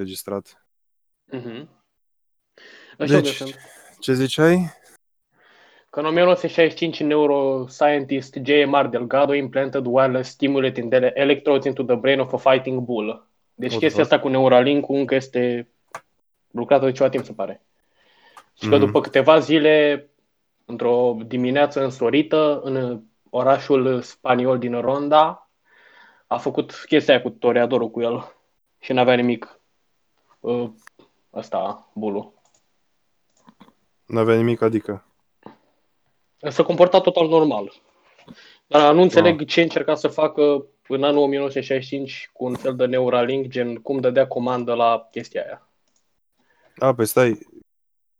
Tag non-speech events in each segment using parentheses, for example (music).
înregistrat. Mhm. Așa Deci- de sunt. Ce ziceai? Că în 1965 neuroscientist J.M.R. Delgado implanted wireless stimulating ele- electrodes into the brain of a fighting bull. Deci What chestia the asta cu Neuralink încă este lucrată de ceva timp, se pare. Și că Mhm. după câteva zile, într-o dimineață însorită, în orașul spaniol din Ronda, a făcut chestia aia cu toreadorul cu el și n-avea nimic uh, ăsta, bulul. N-avea nimic, adică. Se comporta total normal. Dar nu înțeleg Ah. ce încerca să facă în anul 1965 cu un fel de Neuralink, gen cum dădea comandă la chestia aia. A, păi stai,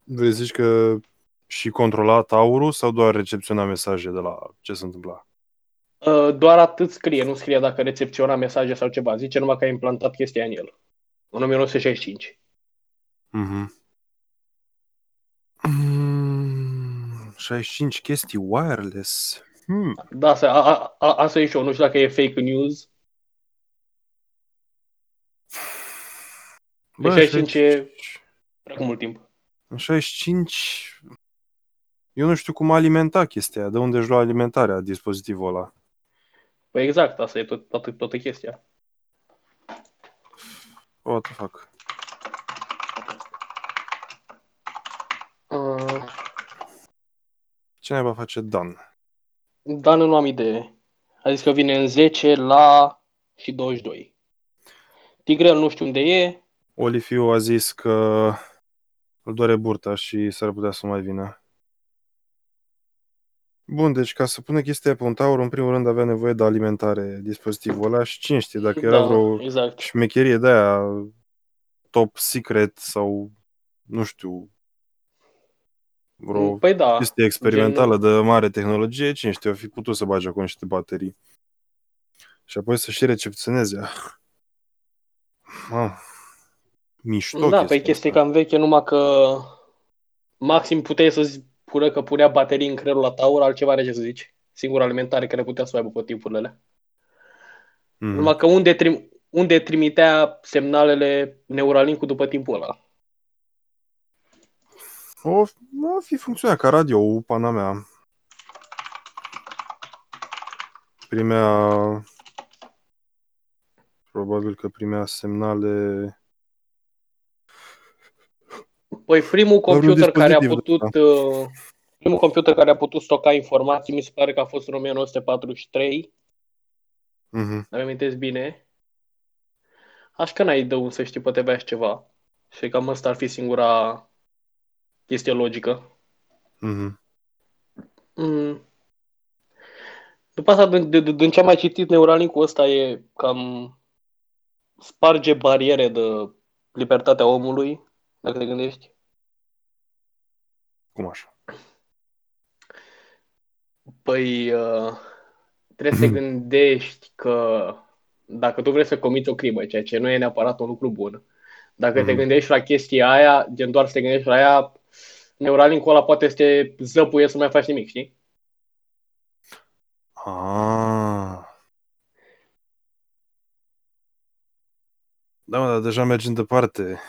vrei să zici că și controla taurul sau doar recepționa mesaje de la ce se întâmpla? Uh, Doar atât scrie, nu scrie dacă recepționa mesaje sau ceva. Zice numai că a implantat chestia în el. În 1965. Mhm. Mm, 65 chestii wireless. Hmm. Da, asta, a, a, a, asta e și eu. Nu știu dacă e fake news. Bă, 65 e prea cu mult timp. În 65... Eu nu știu cum alimenta chestia aia, de unde își lua alimentarea dispozitivul ăla. Păi exact, asta e tot, toată, toată chestia. What the fuck? Uh, Ce naiba face Dan? dar nu am idee. A zis că vine în 10 la și 22. Tigrel nu știu unde e. Olifiu a zis că îl doare burta și s-ar putea să nu mai vină. Bun, deci ca să pună chestia pe un taur, în primul rând avea nevoie de alimentare dispozitivul ăla și cine știe, dacă era da, vreo exact. șmecherie de aia top secret sau nu știu vreo Păi da. chestie experimentală de mare tehnologie, cine știe, o fi putut să bage acolo niște baterii. Și apoi să și recepționeze. Ah, mișto Da, păi chestia e asta. cam veche, numai că maxim puteai să spună că punea baterii în creierul la taur, altceva are ce să zici. Singura alimentare care putea să o aibă pe timpurile alea. Mhm. Numai că unde, trim- unde trimitea semnalele Neuralink-ul după timpul ăla? O, o fi funcționat ca radio pana mea. Primea probabil că primea semnale Păi primul vreun computer care a dispozitiv, putut uh, primul computer care a putut stoca informații mi se pare că a fost în 1943, Mhm. dacă amintesc bine. Așa că n-ai de unde să știi, poate avea și ceva. Și cam asta ar fi singura chestie logică. Mhm. Mm. După asta, din, din, din ce am mai citit, Neuralink-ul ăsta e cam sparge bariere de libertatea omului, dacă te gândești. Cum așa? Păi, uh, trebuie să te (clears throat) gândești că dacă tu vrei să comiți o crimă, ceea ce nu e neapărat un lucru bun, dacă te Mhm. gândești la chestia aia, gen doar să te gândești la aia, Neuralink-ul ăla poate să te zăpuie să nu mai faci nimic, știi? Ah. Da, mă, dar deja mergem departe.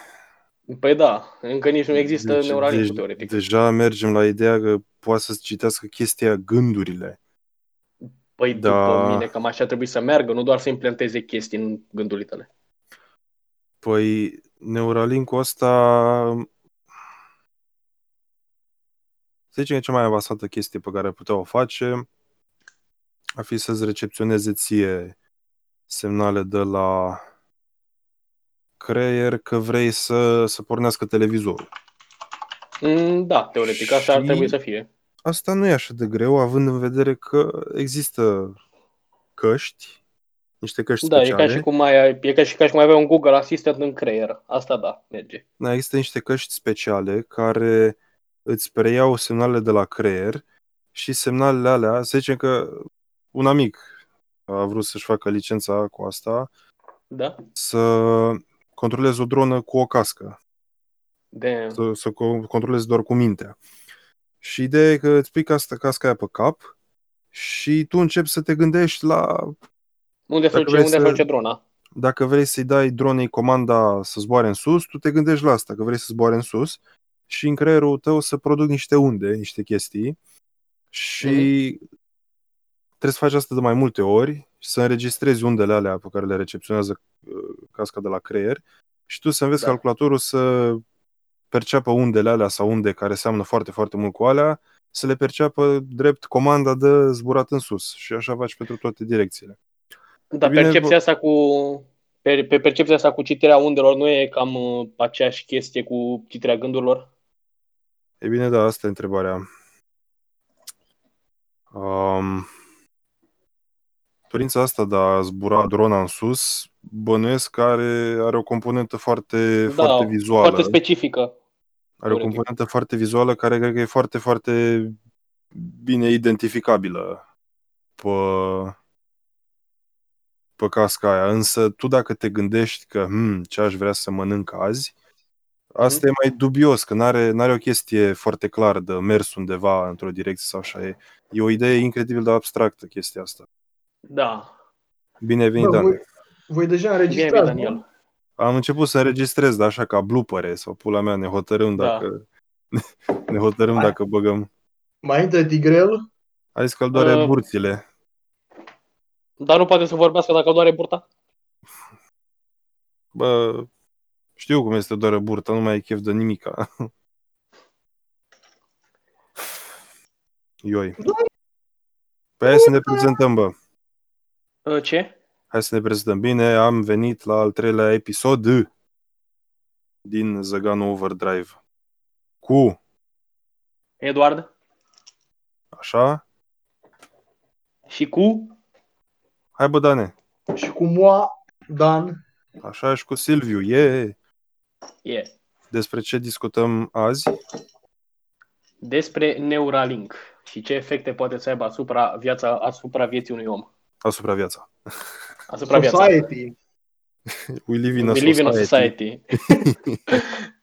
Păi da, încă nici nu există Deci, Neuralink-ul, deci, teoretic. Deja mergem la ideea că poate să citească chestia gândurile. Păi Da. după mine cam așa trebuie să meargă, nu doar să implanteze chestii în gândurile tale. Păi, Neuralink-ul ăsta... Să zicem că e cea mai avansată chestie pe care putea o face ar fi să-ți recepționeze ție semnale de la creier că vrei să, să pornească televizorul. Mm, Da, teoretic, asta ar Și- trebui să fie. Asta nu e așa de greu, având în vedere că există căști, niște căști Da, e speciale. ca și cum ai, e ca și, ca și cum ai avea un Google Assistant în creier. Asta da, merge. Da, există niște căști speciale care îți preiau semnalele de la creier și semnalele alea, să zicem că un amic a vrut să-și facă licența cu asta, Da? să controleze o dronă cu o cască, De... să, să co- controleze doar cu mintea. Și ideea e că îți pui casca, casca aia pe cap și tu începi să te gândești la Unde se Dacă duce, vrei unde se să- duce drona? dacă vrei să-i dai dronei comanda să zboare în sus, tu te gândești la asta, că vrei să zboare în sus și în creierul tău să produc niște unde, niște chestii și Mhm. trebuie să faci asta de mai multe ori și să înregistrezi undele alea pe care le recepționează uh, casca de la creier și tu să înveți Da. calculatorul să perceapă undele alea sau unde care seamănă foarte, foarte mult cu alea, să le perceapă drept comanda de zburat în sus și așa faci pentru toate direcțiile. Dar E bine, percepția bă- asta cu pe, pe percepția asta cu citirea undelor nu e cam uh, aceeași chestie cu citirea gândurilor? E bine, da, asta e întrebarea. Um, dorința asta de a zbura drona în sus, bănuiesc că are, are o componentă foarte, Da, foarte vizuală. foarte specifică. Are o teoretic. componentă foarte vizuală care cred că e foarte, foarte bine identificabilă pe, pe casca aia. Însă tu dacă te gândești că hmm, ce aș vrea să mănânc azi, asta e mai dubios, că n-are, n-are o chestie foarte clară de mers undeva într-o direcție sau așa. E, e o idee incredibil de abstractă chestia asta. Da. Bine ai venit, Bă, Dan. voi, voi deja Bine ai venit, înregistrați, nu? Daniel. Am început să înregistrez, dar așa ca blupere sau pula mea, ne hotărâm Da. dacă (laughs) ne hotărâm Hai. dacă băgăm. Mai intră Tigrel? Ai zis că îl doare Uh, burțile. Dar nu poate să vorbească dacă doare burta? Bă, știu cum este doar burta, nu mai ai chef de nimica. (laughs) Ioi. Păi hai să ne prezentăm, bă. Uh, Ce? Hai să ne prezentăm. Bine, am venit la al treilea episod din Zăganu Overdrive. Cu, Eduard? așa? Și cu? Hai bă, Dane. Și cu Moa, Dan. Așa și cu Silviu. Yeah. Yeah. Despre ce discutăm azi? Despre Neuralink și ce efecte poate să aibă asupra, viața, asupra vieții unui om. Asupra viața. Asupra viața. Society. We live in a We live in a society. society. (laughs)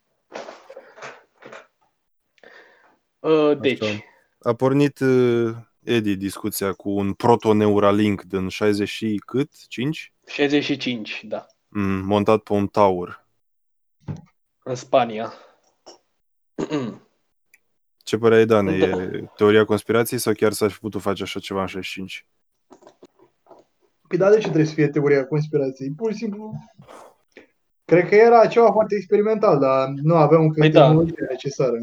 Uh, deci, Așa. A pornit uh, Edi discuția cu un proto-neuralink din 60 și cât? 5? 65, da. Mm, montat pe un tower. În Spania. Ce părere ai, Dane? Da. E teoria conspirației sau chiar s-ar fi putut face așa ceva în 65? Păi da, de ce trebuie să fie teoria conspirației? Pur și simplu... Cred că era ceva foarte experimental, dar nu aveam încă Păi da. tehnologia necesară.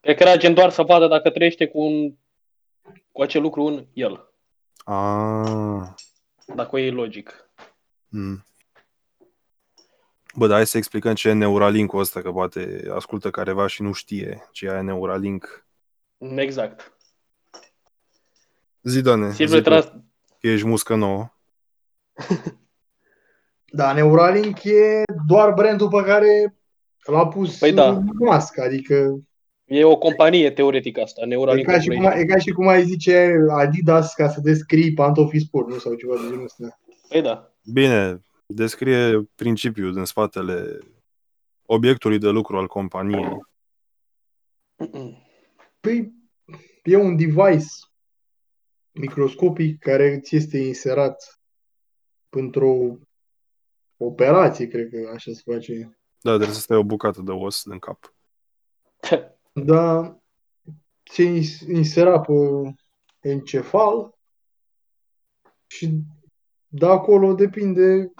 Cred că era gen doar să vadă dacă trăiește cu, un, cu acel lucru în el. Ah. Dacă o iei logic. Mm. Bă, dar hai să explicăm ce e Neuralink-ul ăsta, că poate ascultă careva și nu știe ce e Neuralink. Exact. Zi, Dane, Silviu zi tu, trans... că ești muscă nouă. (laughs) Da, Neuralink e doar brandul pe care l-a pus Păi da. Musk, adică E o companie teoretică asta, e Neuralink ca, și cum, Corporation. e ca și cum ai zice Adidas ca să descrii pantofii sport, nu? Sau ceva de genul ăsta. Păi da. Bine, descrie principiul din spatele obiectului de lucru al companiei. Păi, e un device microscopic care ți este inserat într-o operație, cred că așa se face. Da, trebuie să stai o bucată de os din cap. (laughs) Dar ți insera pe encefal și de acolo depinde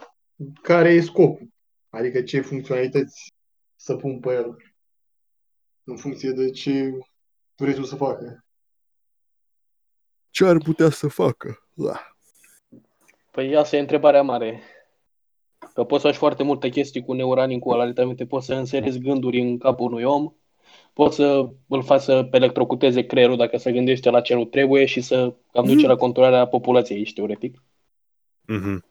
care e scopul. Adică ce funcționalități să pun pe el în funcție de ce vrei tu să facă. Ce ar putea să facă? Da. Păi asta e întrebarea mare. Că poți să faci foarte multe chestii cu Neuralink-ul ăla, literalmente poți să înserezi gânduri în capul unui om, poți să îl faci să electrocuteze creierul dacă se gândește la ce nu trebuie și să cam duce la controlarea populației aici, teoretic. Mhm.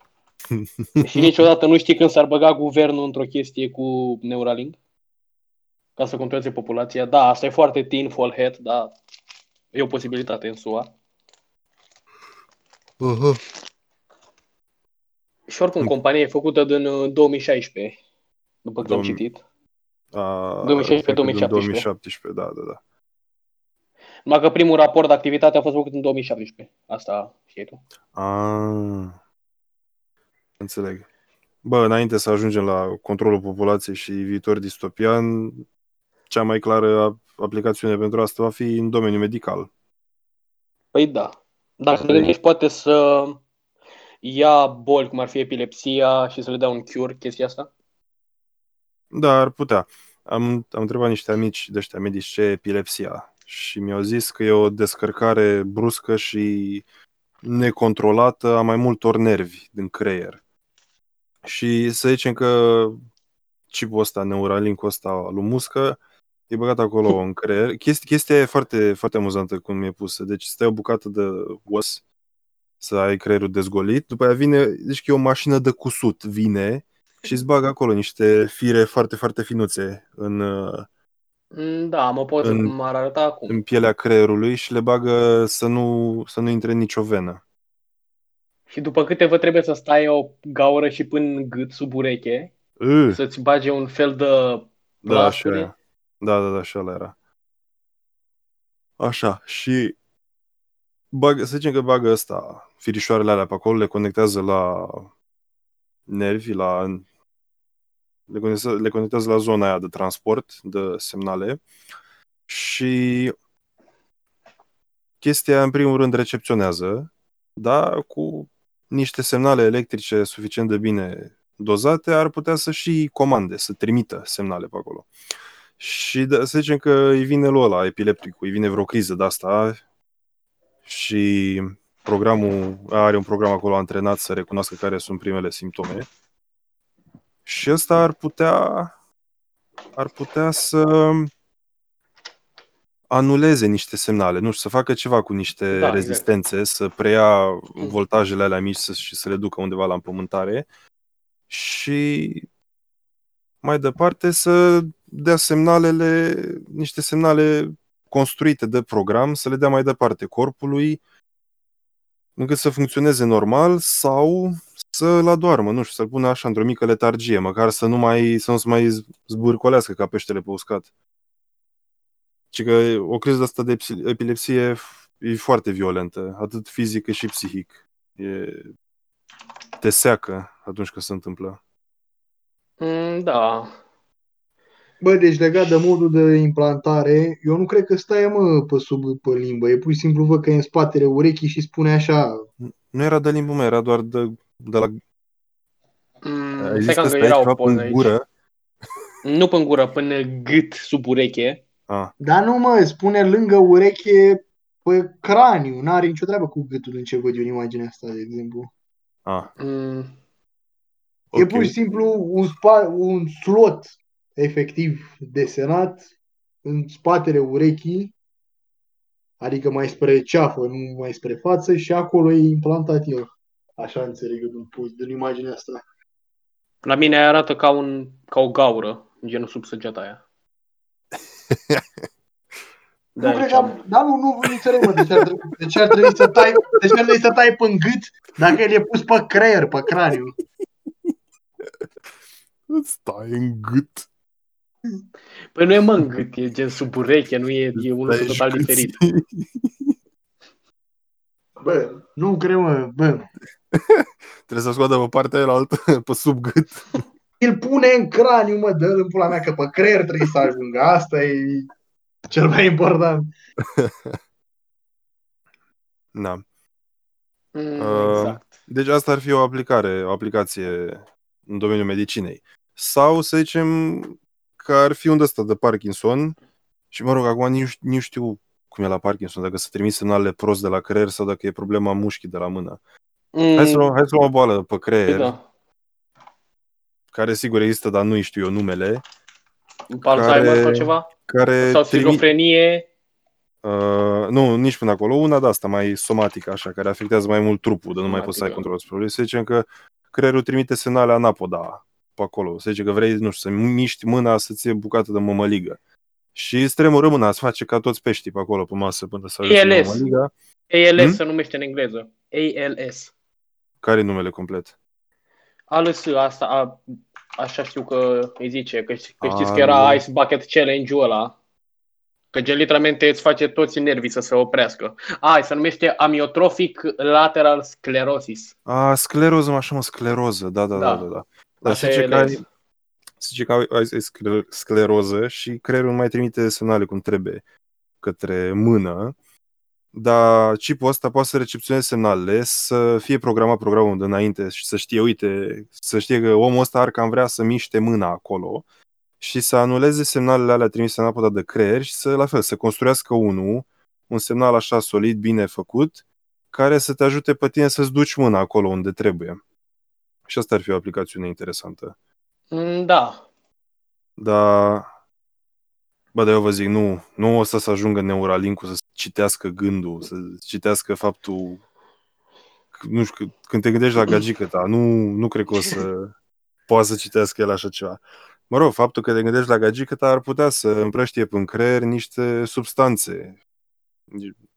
(laughs) Și niciodată nu știi când s-ar băga guvernul într-o chestie cu Neuralink ca să controleze populația. Da, asta e foarte tinfoil head, da, e o posibilitate în SUA. Uh-huh. Și oricum, compania e făcută din uh, 2016, după cât am 2000. citit. A, 2016, cred că din 2017. 2017, da, da, da. Numai că primul raport de activitate a fost făcut în 2017. Asta știi tu. A, înțeleg. Bă, înainte să ajungem la controlul populației și viitor distopian, cea mai clară a- aplicațiune pentru asta va fi în domeniul medical. Păi da. Dacă te Păi- gândești, poate să ia boli cum ar fi epilepsia și să le dea un cure, chestia asta? Da, ar putea. Am, am întrebat niște amici de ăștia medici ce e epilepsia și mi-au zis că e o descărcare bruscă și necontrolată a mai multor nervi din creier. Și să zicem că chipul ăsta, Neuralink-ul ăsta al lui Muscă, e băgat acolo în creier. Chestia, chestia e foarte, foarte amuzantă cum e pusă. Deci stai o bucată de os să ai creierul dezgolit, după aia vine, deci că e o mașină de cusut, vine și îți bagă acolo niște fire foarte, foarte finuțe în, uh, Mm, Da, mă pot În- m-ar arăta acum. în pielea creierului și le bagă să nu, să nu intre în nicio venă. Și după câte vă trebuie să stai o gaură și până în gât, sub ureche, Uh, să-ți bage un fel de da, așa plasturi. e. Da, da, da, așa ăla era. Așa, și bag, să zicem că bagă ăsta, firișoarele alea pe acolo, le conectează la nervi, la le conectează, le conectează la zona aia de transport, de semnale și chestia în primul rând recepționează, dar cu niște semnale electrice suficient de bine dozate ar putea să și comande, să trimită semnale pe acolo. Și de, să zicem că îi vine lui ăla, epilepticul, îi vine vreo criză de asta și programul are un program acolo antrenat să recunoască care sunt primele simptome. Și ăsta ar putea ar putea să anuleze niște semnale, nu știu, să facă ceva cu niște Da, rezistențe, să preia voltajele alea mici să, și să le ducă undeva la împământare și mai departe să dea semnalele, niște semnale construite de program, să le dea mai departe corpului încât să funcționeze normal sau să-l adoarmă, nu știu, să-l pună așa într-o mică letargie, măcar să nu mai să nu se mai zbârcolească ca peștele pe uscat. Ci că o criză asta de epsi- epilepsie e foarte violentă, atât fizic cât și psihic. E... Te seacă atunci când se întâmplă. Mm, Da. Bă, deci legat de modul de implantare, eu nu cred că stai, mă, pe sub pe limbă. E pur și simplu văd că e în spatele urechii și spune așa. Nu era de limbă mea, era doar de, de la... Mm, stai Există că să încă ai era ceva o poză în aici. gură? Nu pe gură, până gât, sub ureche. Ah, Dar nu, mă, spune lângă ureche pe craniu. N-are nicio treabă cu gâtul în ce văd eu în imaginea asta, de exemplu. ah, Mm, E ok. pur și simplu un, spa, un slot efectiv desenat în spatele urechii, adică mai spre ceafă, nu mai spre față și acolo e implantat el. Așa înțeleg eu din, pus- din imaginea asta. La mine arată ca, un, ca o gaură, genul sub săgeata aia. (laughs) Nu cred aici că, am- dar nu, nu, nu înțeleg, mă, de ce ar trebui, de ce ar trebui să tai, de ce ar trebui să tai pe gât dacă el e pus pe creier, pe craniu. (laughs) Îți stai în gât. Păi nu e mă în gât, e gen sub ureche, nu e, e unul Stai total și diferit. (laughs) Bă, nu cred, mă, bă. Trebuie să scoată pe partea aia altă, (laughs) pe sub gât. Îl pune în craniu, mă, dă în pula mea, că pe creier trebuie să ajungă. Asta e cel mai important. (laughs) Da. Mm, Uh, exact. Deci asta ar fi o aplicare, o aplicație în domeniul medicinei. Sau să zicem că ar fi un ăsta de Parkinson și mă rog, acum nici, nici nu știu cum e la Parkinson, dacă se trimit semnalele prost de la creier sau dacă e problema mușchii de la mână. Hai să luăm, hai să luăm o boală pe creier, Mm, da. care sigur există, dar nu știu eu numele, Alzheimer care- sau ceva? care Sau trimit, schizofrenie? Uh, nu, nici până acolo. Una de asta mai somatică, așa, care afectează mai mult trupul, de nu mai poți să ai Somatică. control asupra lui. Să zicem că creierul trimite semnale anapoda pe acolo. Să zicem că vrei, nu știu, să miști mâna să-ți iei bucată de mămăligă. Și îți tremură mâna, îți face ca toți peștii pe acolo, pe masă, până să ajungi la ALS. mămăliga. ALS Hmm? se numește în engleză. ALS. Care e numele complet? ALS, asta, a, așa știu că îi zice, că, ști- că știți că ALS. era Ice Bucket Challenge-ul ăla. Că gen literalmente îți face toți nervii să se oprească. A, se numește amiotrofic lateral sclerosis. A, scleroză, așa mă, scleroză, da, da, da, Da. da. da. Dar Așa zice e că ai, les. zice că ai, ai scler- scleroză și creierul nu mai trimite semnale cum trebuie către mână, dar chipul ăsta poate să recepționeze semnalele, să fie programat programul de înainte și să știe, uite, să știe că omul ăsta ar cam vrea să miște mâna acolo și să anuleze semnalele alea trimise în apă de creier și să, la fel, să construiască unul, un semnal așa solid, bine făcut, care să te ajute pe tine să-ți duci mâna acolo unde trebuie. Și asta ar fi o aplicațiune interesantă. Mm, Da. Dar, bă, dar eu vă zic, nu, nu o să să ajungă Neuralink-ul să citească gândul, să citească faptul, nu știu, când te gândești la gagică ta, nu, nu cred că o să (laughs) poată să citească el așa ceva. Mă rog, faptul că te gândești la gagică ta ar putea să împrăștie în creier niște substanțe,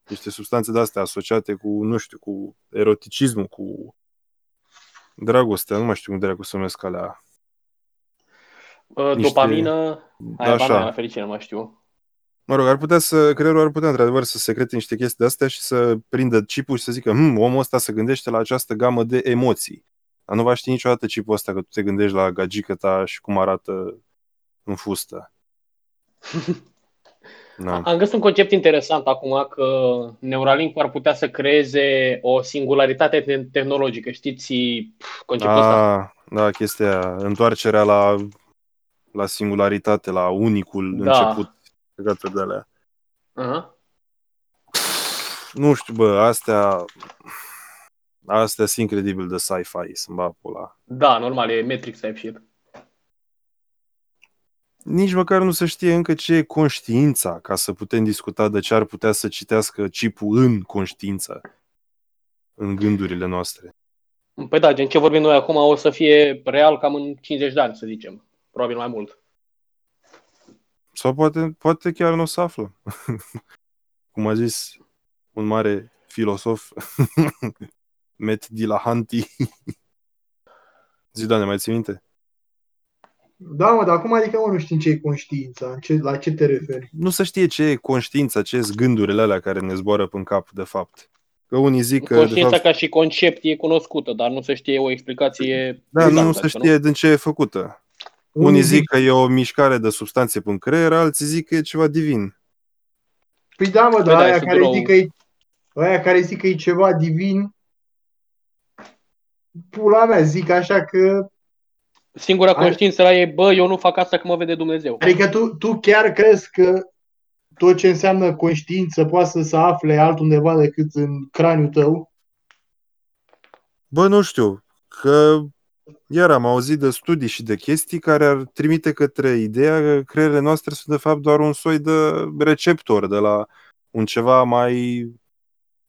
niște substanțe de-astea asociate cu, nu știu, cu eroticismul, cu dragostea, nu mai știu cum dracu se numesc alea. Uh, Niște- Dopamină, aia Așa. Așa. la fericire, nu mai știu. Mă rog, ar putea să, creierul ar putea într-adevăr să secrete niște chestii de astea și să prindă chipul și să zică, hm, omul ăsta se gândește la această gamă de emoții. Dar nu va ști niciodată chipul ăsta că tu te gândești la gagică ta și cum arată în fustă. (laughs) Da. Am găsit un concept interesant acum că Neuralink ar putea să creeze o singularitate te- tehnologică. Știți pf, conceptul ăsta? A, da, chestia aia, întoarcerea la, la singularitate, la unicul Da. început. Legate de alea. Aha. Nu știu, bă, astea astea sunt incredibil de sci-fi, să-mi bag pula. Da, normal, e Matrix type shit. Nici măcar nu se știe încă ce e conștiința, ca să putem discuta de ce ar putea să citească chipul în conștiință, în gândurile noastre. Păi da, gen ce vorbim noi acum o să fie real cam în 50 de ani, să zicem. Probabil mai mult. Sau poate, poate chiar nu o să află. (laughs) Cum a zis un mare filosof, (laughs) Matt Dillahanty. (laughs) Zi, doamne, mai ții minte? Da, mă, dar acum adică mă, nu știm ce e conștiința, în ce, la ce te referi? Nu se știe ce e conștiința, ce sunt gândurile alea care ne zboară în cap, de fapt. Că unii zic că, de Conștiința fapt, ca și concept e cunoscută, dar nu se știe o explicație. da, nu, exactă, nu se adică, știe din ce e făcută. Unii zic că e o mișcare de substanțe în creier, alții zic că e ceva divin. Păi da, mă, Păi dar da, aia este care, drou. zic că e, aia care zic că e ceva divin, pula mea, zic așa că, Singura Hai. conștiință la e, bă, eu nu fac asta că mă vede Dumnezeu. adică tu, tu chiar crezi că tot ce înseamnă conștiință poate să se afle altundeva decât în craniul tău? Bă, nu știu, că iar am auzit de studii și de chestii care ar trimite către ideea că creierele noastre sunt de fapt doar un soi de receptor de la un ceva mai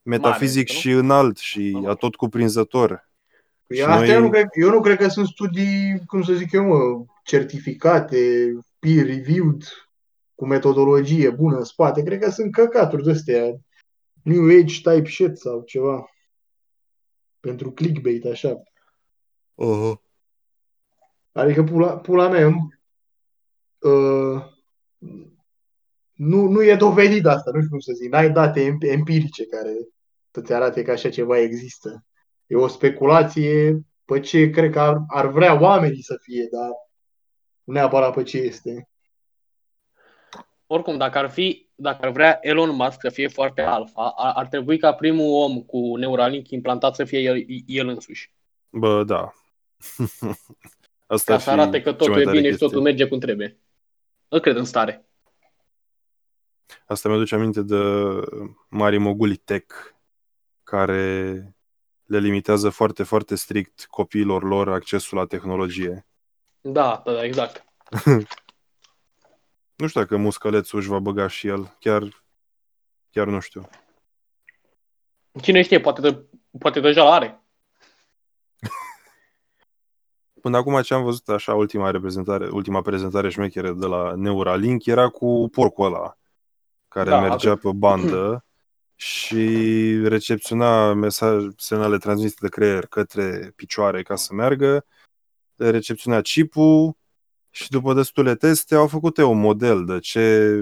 metafizic nu? și înalt și Nu. atot cuprinzător. Păi Și asta noi- eu, nu cred, eu nu cred că sunt studii, cum să zic eu, mă, certificate, peer-reviewed, cu metodologie bună în spate. Cred că sunt căcaturi de astea, New Age type shit sau ceva. Pentru clickbait, așa. Uh-huh. Adică pula, pula mea, uh, nu, nu e dovedit asta, nu știu cum să zic. N-ai date emp- empirice care să-ți arate că așa ceva există. E o speculație pe ce cred că ar, ar vrea oamenii să fie, dar nu neapărat pe ce este. Oricum, dacă ar fi, dacă ar vrea Elon Musk să fie foarte alfa, ar, ar trebui ca primul om cu Neuralink implantat să fie el, el însuși. Bă, da. (laughs) Asta Ca ar să fi arate că cea totul mai e tare bine și chestie. totul merge cum trebuie. Îl cred în stare. Asta mi-aduce aminte de mari moguli tech care le limitează foarte, foarte strict copiilor lor accesul la tehnologie. Da, da, da, exact. (laughs) Nu știu dacă muscălețul își va băga și el. Chiar, chiar nu știu. Cine știe, poate, de, poate deja l-are. (laughs) Până acum ce am văzut așa ultima reprezentare, ultima prezentare șmecheră de la Neuralink era cu porcul ăla care Da, mergea atât. pe bandă (clears throat) și recepționa mesaj, semnale transmise de creier către picioare ca să meargă, recepționa chipul și după destule teste au făcut eu un model de ce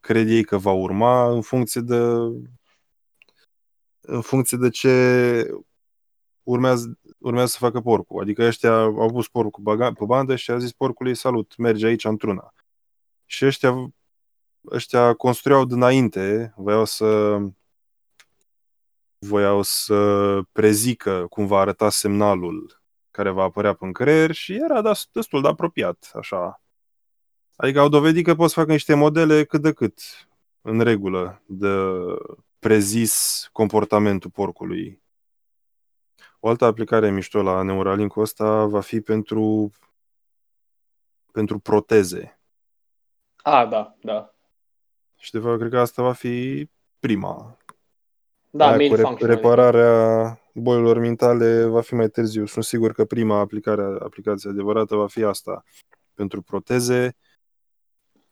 cred ei că va urma în funcție de în funcție de ce urmează, urmează să facă porcul. Adică ăștia au pus porcul pe bandă și a zis porcului salut, merge aici într-una. Și ăștia, ăștia construiau dinainte, voiau să voiau să prezică cum va arăta semnalul care va apărea pe creier și era destul de apropiat, așa. Adică au dovedit că pot să facă niște modele cât de cât în regulă de prezis comportamentul porcului. O altă aplicare mișto la Neuralink-ul ăsta va fi pentru pentru proteze. A, da, da. Și de fapt, cred că asta va fi prima. Da, Aia main cu function. repararea bolilor mentale va fi mai târziu. Sunt sigur că prima aplicare, aplicație adevărată va fi asta pentru proteze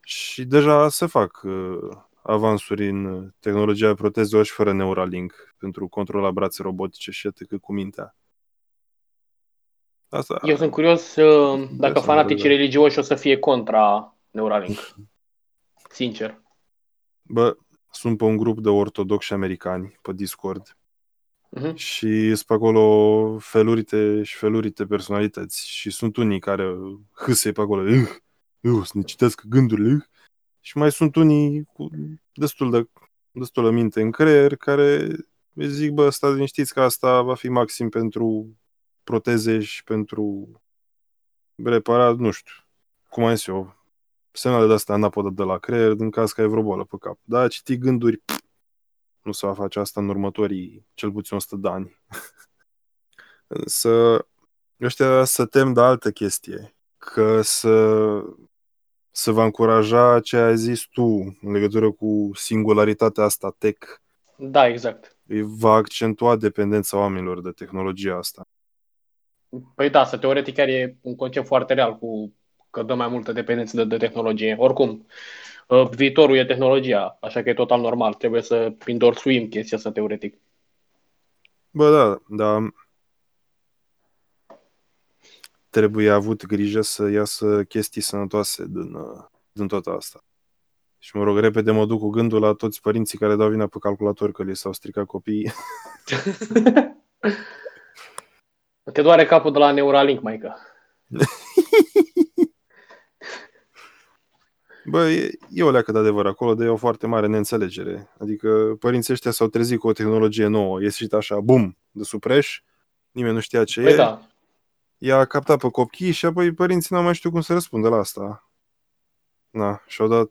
și deja se fac uh, avansuri în tehnologia protezelor și fără Neuralink pentru controla brațe robotice și atât cu mintea. Asta, Eu sunt curios uh, dacă să fanaticii vedem. religioși o să fie contra Neuralink. Sincer. Bă, sunt pe un grup de ortodoxi americani pe Discord Mhm. și sunt pe acolo felurite și felurite personalități și sunt unii care hâse pe acolo, uh, uh, să ne citesc gândurile, uh, și mai sunt unii cu destul de, destul de minte în creier care îi zic, bă, stați liniștiți că asta va fi maxim pentru proteze și pentru reparat, nu știu, cum ai zis eu, semnale de-astea anapodă de la creier în caz că ai vreo boală pe cap. Da, citi gânduri, pff, nu se va face asta în următorii cel puțin 100 de ani. (laughs) Însă ăștia să tem de altă chestie, că să, să va încuraja ce ai zis tu în legătură cu singularitatea asta tech, Da, exact. îi va accentua dependența oamenilor de tehnologia asta. Păi da, să teoretic chiar e un concept foarte real cu că dă mai multă dependență de, de tehnologie. Oricum, uh, viitorul e tehnologia, așa că e total normal. Trebuie să endorsuim chestia asta teoretic. Bă, da, dar trebuie avut grijă să iasă chestii sănătoase din, uh, din tot asta. Și mă rog, repede mă duc cu gândul la toți părinții care dau vina pe calculator că li s-au stricat copiii. (laughs) Te doare capul de la Neuralink, maică. (laughs) Bă, e, e o leacă de adevăr acolo, de e o foarte mare neînțelegere. Adică părinții ăștia s-au trezit cu o tehnologie nouă, ieșit așa, bum, de supreș, nimeni nu știa ce Păi e, da. i-a captat pe copii și apoi părinții n-au mai știut cum să răspundă la asta. Na, și-au dat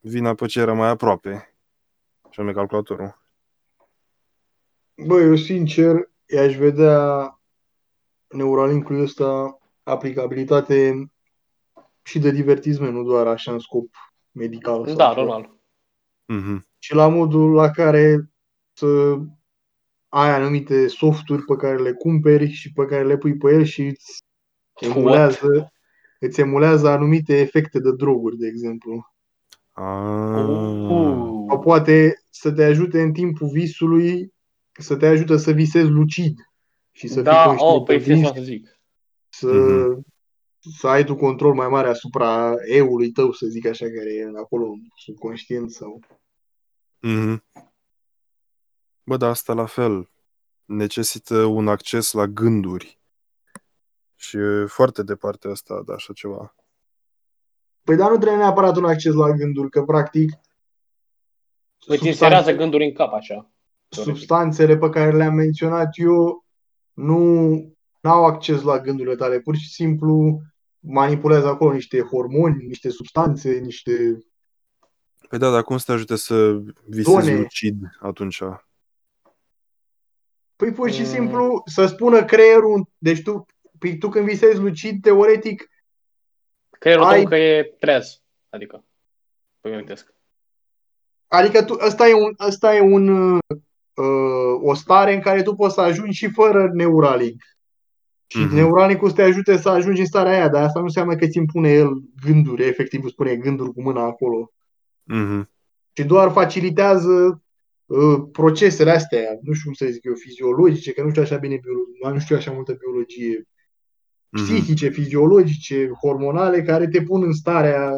vina pe ce era mai aproape, și anume calculatorul. Bă, eu sincer, i-aș vedea Neuralink-ul ăsta aplicabilitate și de divertisment, nu doar așa în scop medical. sau Da, ceva. normal. Mhm. Și la modul la care să ai anumite softuri pe care le cumperi și pe care le pui pe el și îți emulează, îți emulează anumite efecte de droguri, de exemplu. Ah. Sau Uh. poate să te ajute în timpul visului, să te ajute să visezi lucid și să Da, fii conștient oh, păi de știi vis, să zic. să, Mhm. Să ai tu control mai mare asupra eului tău, să zic așa, care e acolo subconștient sau... Mhm. Bă, dar asta la fel necesită un acces la gânduri. Și e foarte departe asta de așa ceva. Păi dar nu trebuie neapărat un acces la gânduri, că practic Îți inserează gânduri în cap așa. teoretic. substanțele pe care le-am menționat eu nu au acces la gândurile tale, pur și simplu manipulează acolo niște hormoni, niște substanțe, niște... Păi da, dar cum să te ajute să visezi Zone. lucid atunci? Păi pur și Mm. simplu să spună creierul, deci tu, păi tu când visezi lucid, teoretic, Creierul Ai- tău că e treaz. Adică, păi mă gândesc. adică tu, ăsta e, un, ăsta e un, uh, o stare în care tu poți să ajungi și fără Neuralink. Și Mhm. Neuralink-ul să te ajute să ajungi în starea aia, dar asta nu înseamnă că ți impune el gânduri, efectiv îți spune gânduri cu mâna acolo. Mhm. ci doar facilitează uh, procesele astea, nu știu cum să zic eu, fiziologice, că nu știu așa bine, bio- nu știu așa multă biologie, Mhm. psihice, fiziologice, hormonale, care te pun în starea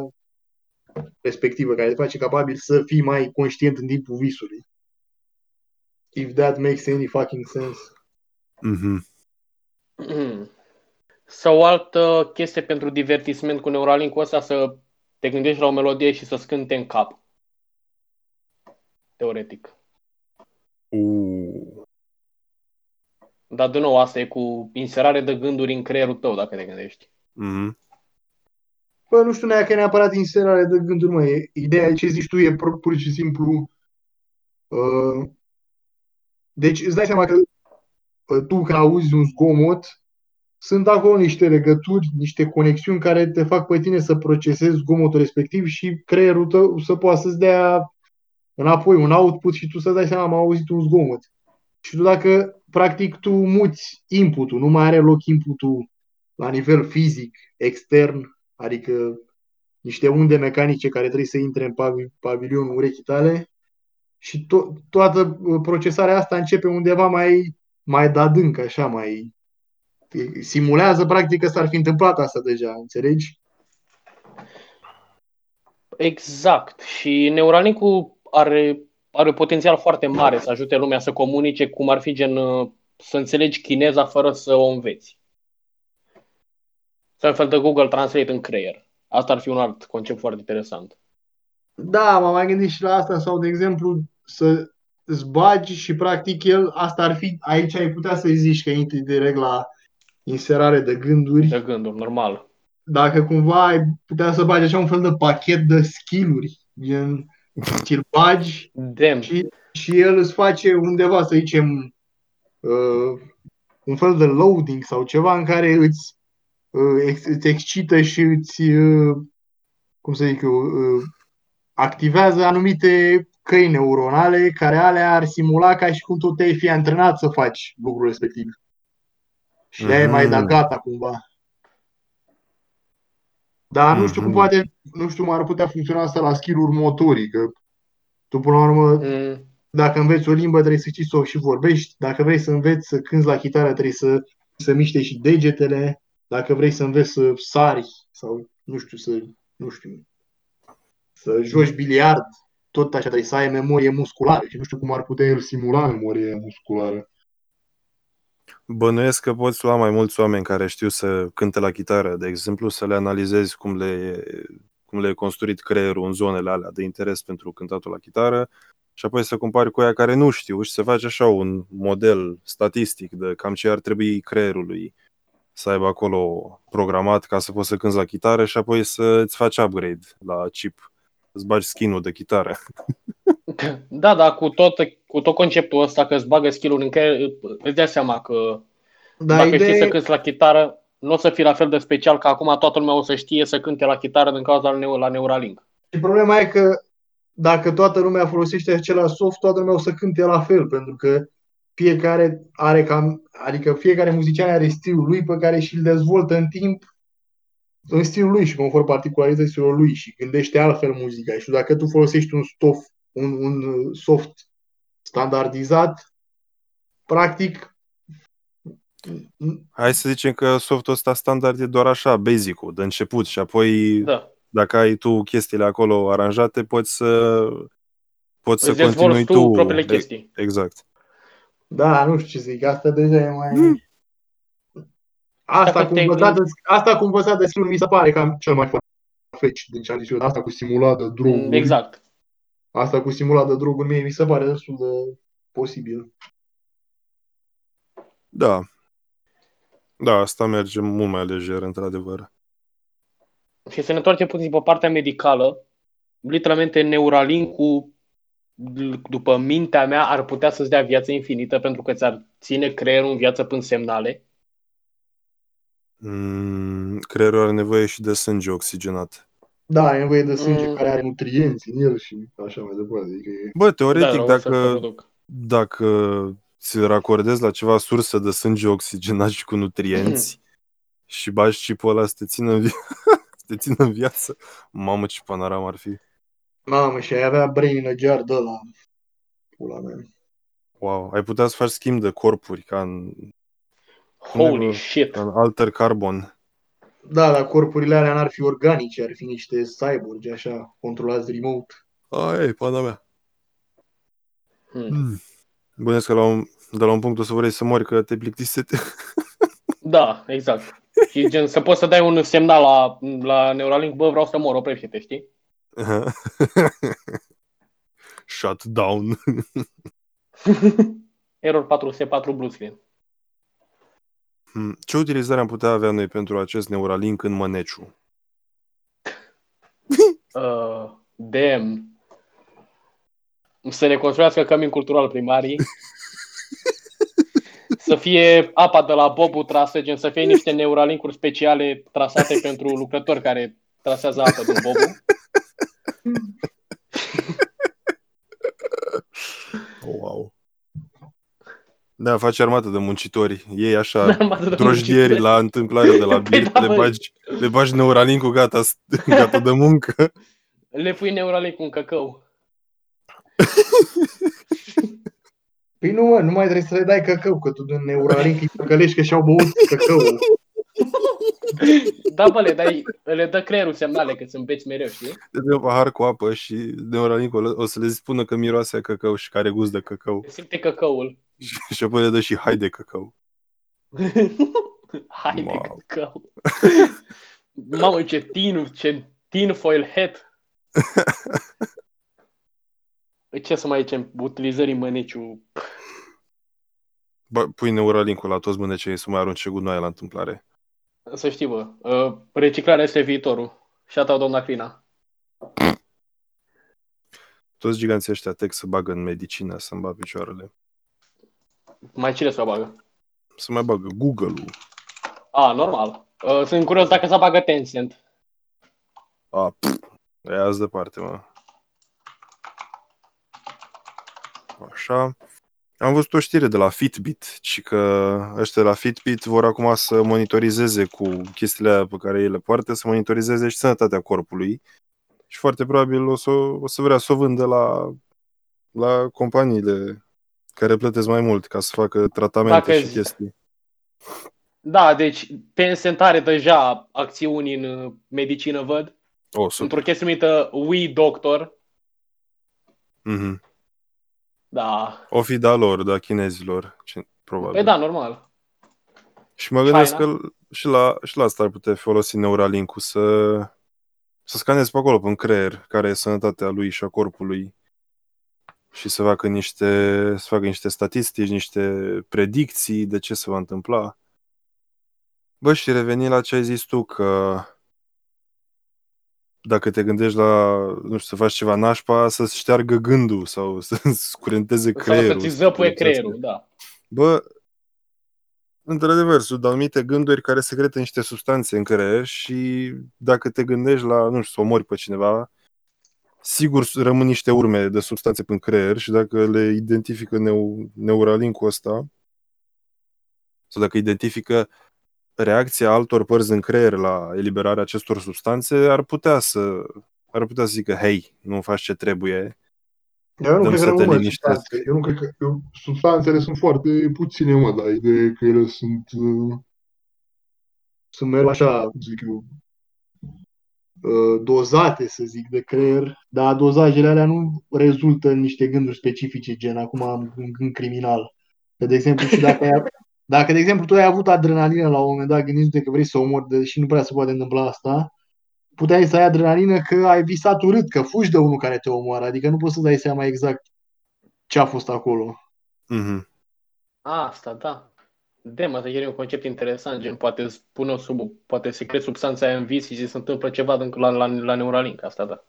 respectivă, care te face capabil să fii mai conștient în timpul visului. If that makes any fucking sense. Mhm. (clears throat) Sau o altă chestie pentru divertisment cu Neuralink-ul ăsta să te gândești la o melodie și să cânte în cap. Teoretic. Uh. Dar, de nou, asta e cu inserare de gânduri în creierul tău, dacă te gândești. Mhm. Bă, nu știu neapărat, neapărat inserare de gânduri, mă. E- Ideea ce zici tu e pur, pur și simplu... Uh, deci îți dai seama că uh, tu când auzi un zgomot, sunt acolo niște legături, niște conexiuni care te fac pe tine să procesezi zgomotul respectiv și creierul tău să poată să-ți dea înapoi un output și tu să dai seama, am auzit un zgomot. Și tu dacă, practic, tu muți inputul, nu mai are loc inputul la nivel fizic, extern, adică niște unde mecanice care trebuie să intre în pavi- pavilionul urechii tale și to- toată uh, procesarea asta începe undeva mai, mai de adânc, așa, mai simulează practic că s-ar fi întâmplat asta deja, înțelegi? Exact. Și Neuralink-ul are, are potențial foarte mare să ajute lumea să comunice cum ar fi gen uh, să înțelegi chineza fără să o înveți. Să un fel de Google Translate în creier. Asta ar fi un alt concept foarte interesant. Da, m-am mai gândit și la asta sau, de exemplu, să îți bagi și practic el, asta ar fi, aici ai putea să-i zici că intri direct la inserare de gânduri. De gânduri, normal. Dacă cumva ai putea să bagi așa un fel de pachet de skill-uri, gen, ți-l bagi Damn. și, și el îți face undeva, să zicem, uh, un fel de loading sau ceva în care îți, uh, ex, îți excită și îți, uh, cum să zic eu, uh, activează anumite căi neuronale care alea ar simula ca și cum tu te-ai fi antrenat să faci lucrul respectiv. Și de-aia mm. mai da Mhm. gata cumva. Dar nu știu cum Mhm. poate, nu știu cum ar putea funcționa asta la skill-uri motorii, că tu până la urmă Mm, dacă înveți o limbă, trebuie să știi să o și vorbești. Dacă vrei să înveți să cânți la chitară, trebuie să, să miște și degetele. Dacă vrei să înveți să sari sau, nu știu, să, nu știu, să joci biliard, tot așa trebuie să ai memorie musculară. Și nu știu cum ar putea el simula memorie musculară. Bănuiesc că poți lua mai mulți oameni care știu să cânte la chitară, de exemplu, să le analizezi cum le, cum le e construit creierul în zonele alea de interes pentru cântatul la chitară și apoi să compari cu aia care nu știu și să faci așa un model statistic de cam ce ar trebui creierului să aibă acolo programat ca să poți să cânti la chitară și apoi să îți faci upgrade la chip, îți bagi skin-ul de chitară. (laughs) Da, da, cu tot, cu tot conceptul ăsta că îți bagă skill-uri în care îți dai seama că Dar dacă ideea știi să e- cânti la chitară, nu o să fii la fel de special că acum toată lumea o să știe să cânte la chitară din cauza la, la Neuralink. Și problema e că dacă toată lumea folosește același soft, toată lumea o să cânte la fel, pentru că fiecare are cam, adică fiecare muzician are stilul lui pe care și îl dezvoltă în timp în stilul lui și conform particularităților lui și gândește altfel muzica. Și dacă tu folosești un, stof, un, un uh, soft standardizat, practic Hai să zicem că softul ăsta standard e doar așa, basic-ul, de început și apoi Da. dacă ai tu chestiile acolo aranjate, poți să poți să Îți dezvolți continui tu tu. propriile E- chestii. Exact. Da, nu știu ce zic. Asta deja e mai... Asta Dacă cu te învățat de, asta cu învățat de skill mi se pare cam cel mai feci din ce am zis eu. Asta cu simulat de droguri. Mm, Exact. Asta cu simulat de droguri mie mi se pare destul de posibil. Da. Da, asta merge mult mai lejer, într-adevăr. Și să ne întoarcem puțin pe partea medicală, literalmente Neuralink-ul, d- după mintea mea, ar putea să-ți dea viață infinită pentru că ți-ar ține creierul în viață până semnale. Mm, creierul are nevoie și de sânge oxigenat. Da, ai nevoie de sânge Mm. care are nutrienți în el și așa mai departe. Adică e... Bă, teoretic, da, o să-l dacă, produc. dacă ți-l racordezi la ceva sursă de sânge oxigenat și cu nutrienți și bagi chipul ăla să te țină în, vi- (laughs) să te țină în viață, mamă ce panoram ar fi. Mamă, și ai avea brain in a jar de ăla. Pula mea. Wow, ai putea să faci schimb de corpuri ca în, Holy Cum shit! în alter carbon. Da, dar corpurile alea n-ar fi organice, ar fi niște cyborgi, așa, controlați remote. Aia e, pana mea. Hmm. Mm. Bănesc că la un, de la un punct o să vrei să mori că te plictisește. (laughs) Da, exact. Și gen, să poți să dai un semnal la, la Neuralink, bă, vreau să mor, oprește-te, știi? (laughs) Shut down. (laughs) Error 404 blue screen. Hmm. Ce utilizare am putea avea noi pentru acest Neuralink în Măneciu? (laughs) Uh, damn. Să ne construiască cămin cultural primarii. (laughs) să fie apa de la Bobu trasă, gen să fie niște neuralincuri speciale trasate pentru lucrători care trasează apă din Bobu. Oh, (laughs) wow. Da, face armată de muncitori. Ei așa, Armată de drojdieri muncitori. la întâmplare de la Păi birt, da, le băi. bagi, le bagi Neuralink-ul gata, (laughs) gata de muncă. Le pui neuralink cu un căcău. Păi nu, mă, nu mai trebuie să le dai căcău, că tu din Neuralink îi păcălești că și-au băut căcău. (laughs) Da, bă, le, dai, le dă creierul semnale că sunt beți mereu, știi? Le dai un pahar cu apă și Neuralink-ul o să le spună că miroase a căcău și care gust de căcău. Simte căcăul. (laughs) Și apoi le dă și hai de căcău. (laughs) Hai de Wow. căcău. Mamă, ce tin, ce tin foil hat. (laughs) Ce să mai zicem? Utilizării mâneciu. Bă, pui Neuralink-ul la toți mânecei să mai arunce gunoaie la întâmplare. Să știi, bă, uh, reciclarea este viitorul. Și-a doamna Crina. Toți giganții ăștia tech să bagă în medicină, să-mi bag picioarele. Mai cine să o bagă? Să mai bagă Google-ul. A, normal. Uh, Sunt curios dacă să bagă Tencent. A, pff, e azi departe, mă. Așa. Am văzut o știre de la Fitbit și că ăștia de la Fitbit vor acum să monitorizeze cu chestiile alea pe care ei le poartă, să monitorizeze și sănătatea corpului. Și foarte probabil o să, o să vrea să o vândă la, la companiile care plătesc mai mult ca să facă tratamente Dacă și zi- chestii. Da, deci Tencent are deja acțiuni în uh, medicină, văd. O, super. Într-o chestie numită We Doctor. Mhm. Da. O fi da lor, da chinezilor, ce- probabil. Păi da, normal. Și mă gândesc China. că și la, și la asta ar putea folosi Neuralink-ul să, să scanezi pe acolo, pe creier, care e sănătatea lui și a corpului și să facă niște, să facă niște statistici, niște predicții de ce se va întâmpla. Bă, și reveni la ce ai zis tu, că dacă te gândești la, nu știu, să faci ceva nașpa, să-ți șteargă gândul sau (laughs) să-ți curenteze Sau creierul. să-ți să zăpuie curentească. creierul, da. Bă, într-adevăr, sunt anumite gânduri care secretă niște substanțe în creier și dacă te gândești la, nu știu, să omori pe cineva, sigur rămân niște urme de substanțe în creier și dacă le identifică neu- Neuralink-ul ăsta, sau dacă identifică reacția altor părți din creier la eliberarea acestor substanțe, ar putea să ar putea să zică, hei, nu faci ce trebuie. Eu nu Dăm cred să că te rămân liniștesc. substanțe. Eu nu cred că... Eu, substanțele sunt foarte puține, mă, dar ideea e că ele sunt... Uh, sunt mereu așa, cum zic eu, uh, dozate, să zic, de creier, dar dozajele alea nu rezultă în niște gânduri specifice, gen acum am un gând criminal. Că, de exemplu, și dacă ai, dacă, de exemplu, tu ai avut adrenalină la un moment dat, gândindu-te că vrei să omori de, și nu prea se poate întâmpla asta, puteai să ai adrenalină că ai visat urât, că fugi de unul care te omoară, adică nu poți să dai seama exact ce a fost acolo. Mhm. Asta, da. Dem, asta e un concept interesant, gen, poate îți pune sub, poate se crede substanța aia în vis și se întâmplă ceva din- la, la, la Neuralink, asta, da.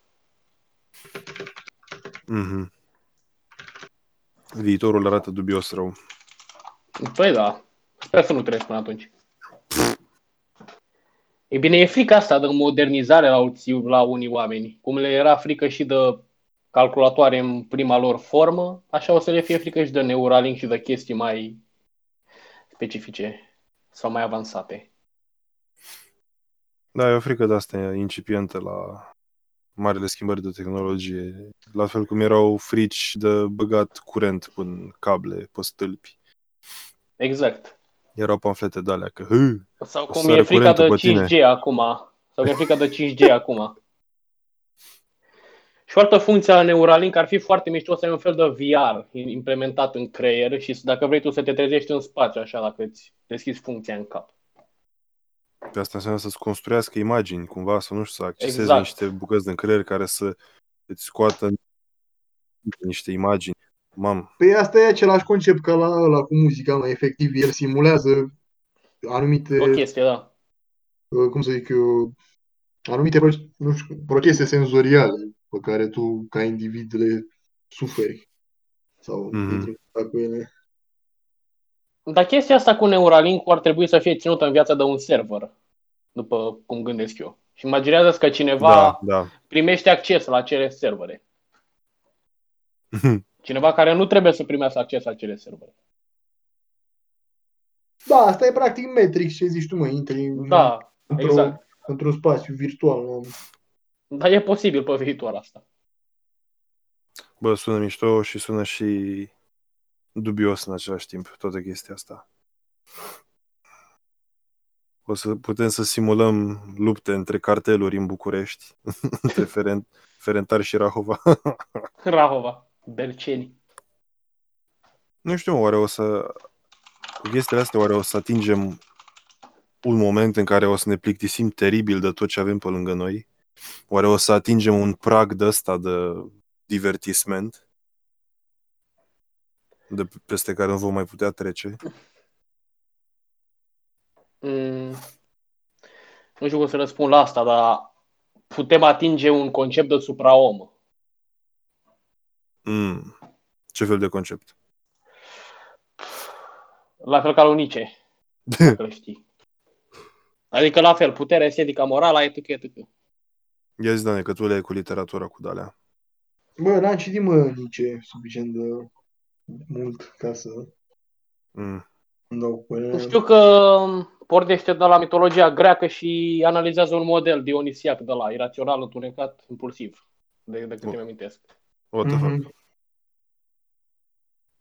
Mhm. Viitorul arată dubios rău. Păi da, sper să nu treci până atunci. E bine, e frica asta de modernizare la, alții- la unii oameni. Cum le era frică și de calculatoare în prima lor formă, așa o să le fie frică și de Neuralink și de chestii mai specifice sau mai avansate. Da, e o frică de asta incipientă la marile schimbări de tehnologie. La fel cum erau frici de băgat curent în cable, pe stâlpi. Exact. Erau pamflete de alea că hă, Sau O cum sară e frica de curentul pe 5G acum. Sau cum e frica de 5G acum. Și o altă funcție a Neuralink ar fi foarte mișto să ai un fel de VR implementat în creier și dacă vrei tu să te trezești în spațiu, așa, dacă îți deschizi funcția în cap. pe asta înseamnă să-ți construiască imagini, cumva, să nu știu, să accesezi Exact. niște bucăți din creier care să îți scoată niște imagini. Mam, Păi asta e același concept ca la, la cu muzica, mai efectiv, el simulează anumite, O chestie, da. uh, cum să zic eu, anumite pro- nu știu, procese senzoriale pe care tu, ca individ, le suferi sau Mhm. intri în contact cu ele. Dar chestia asta cu Neuralink ar trebui să fie ținută în viața de un server, după cum gândesc eu. Și imaginează că cineva da, da. primește acces la acele servere. (laughs) Cineva care nu trebuie să primească acces la acele servere. Da, asta e practic Matrix, ce zici tu, mă, intri în- Da, într-o, exact. într-un spațiu virtual. Mă. Dar e posibil pe viitor asta. Bă, sună mișto și sună și dubios în același timp, toată chestia asta. O să putem să simulăm lupte între carteluri în București, (laughs) între Feren- Ferentar și Rahova. Rahova, Berceni. nu știu, oare o să... Cu chestiile astea, oare o să atingem un moment în care o să ne plictisim teribil de tot ce avem pe lângă noi? Oare o să atingem un prag de ăsta de divertisment? De peste care nu vom mai putea trece? Mm, nu știu cum să răspund la asta, dar putem atinge un concept de supraom. Mm. Ce fel de concept? La fel ca lui Nietzsche, dacă îl (laughs) știi. Adică la fel, puterea estetică morală, etc. etc. Ia zi, Dane, că tu le cu literatura cu dalea. Bă, n-am citit, mă, nici suficient de mult ca să Mm. îmi dau cu ele. Știu că pornește de la mitologia greacă și analizează un model dionisiac de la irațional, întunecat, impulsiv, de, de câte Bun. mi amintesc. What the fuck? Mhm.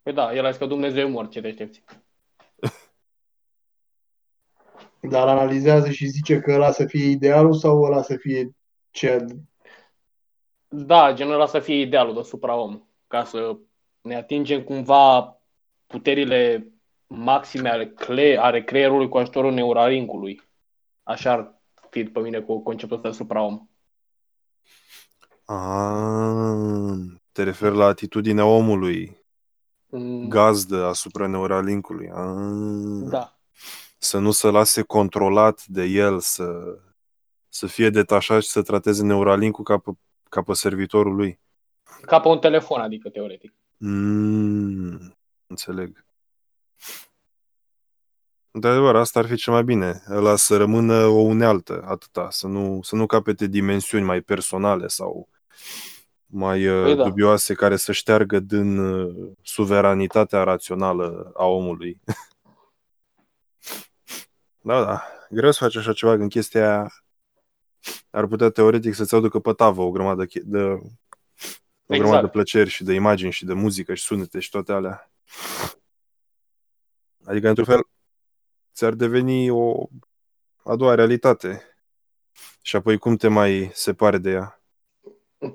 Păi da, el a zis că Dumnezeu e mort, ce te aștepți. (laughs) Dar analizează și zice că ăla să fie idealul sau ăla să fie ce Da, genul ăla să fie idealul de supraom, ca să ne atingem cumva puterile maxime ale, cle- ale creierului cu ajutorul neuralinkului. Așa ar fi pe mine cu conceptul ăsta de supraom. Ah, te referi la atitudinea omului Mm, gazdă asupra neuralinkului. Ah, Da. Să nu se lase controlat de el, să, să fie detașat și să trateze neuralinkul ca pe, ca pe servitorul lui. Ca pe un telefon, adică teoretic. Mm, înțeleg. De adevăr, asta ar fi cel mai bine. Ăla să rămână o unealtă, atâta. Să nu, să nu capete dimensiuni mai personale sau mai Păi păi da. dubioase care să șteargă din uh, suveranitatea rațională a omului. (laughs) da, da. Greu să faci așa ceva când chestia aia ar putea teoretic să-ți aducă pe tavă o grămadă de, de, o Exact. grămadă de plăceri și de imagini și de muzică și sunete și toate alea. Adică, într-un fel, ți-ar deveni o a doua realitate. Și apoi cum te mai separi de ea?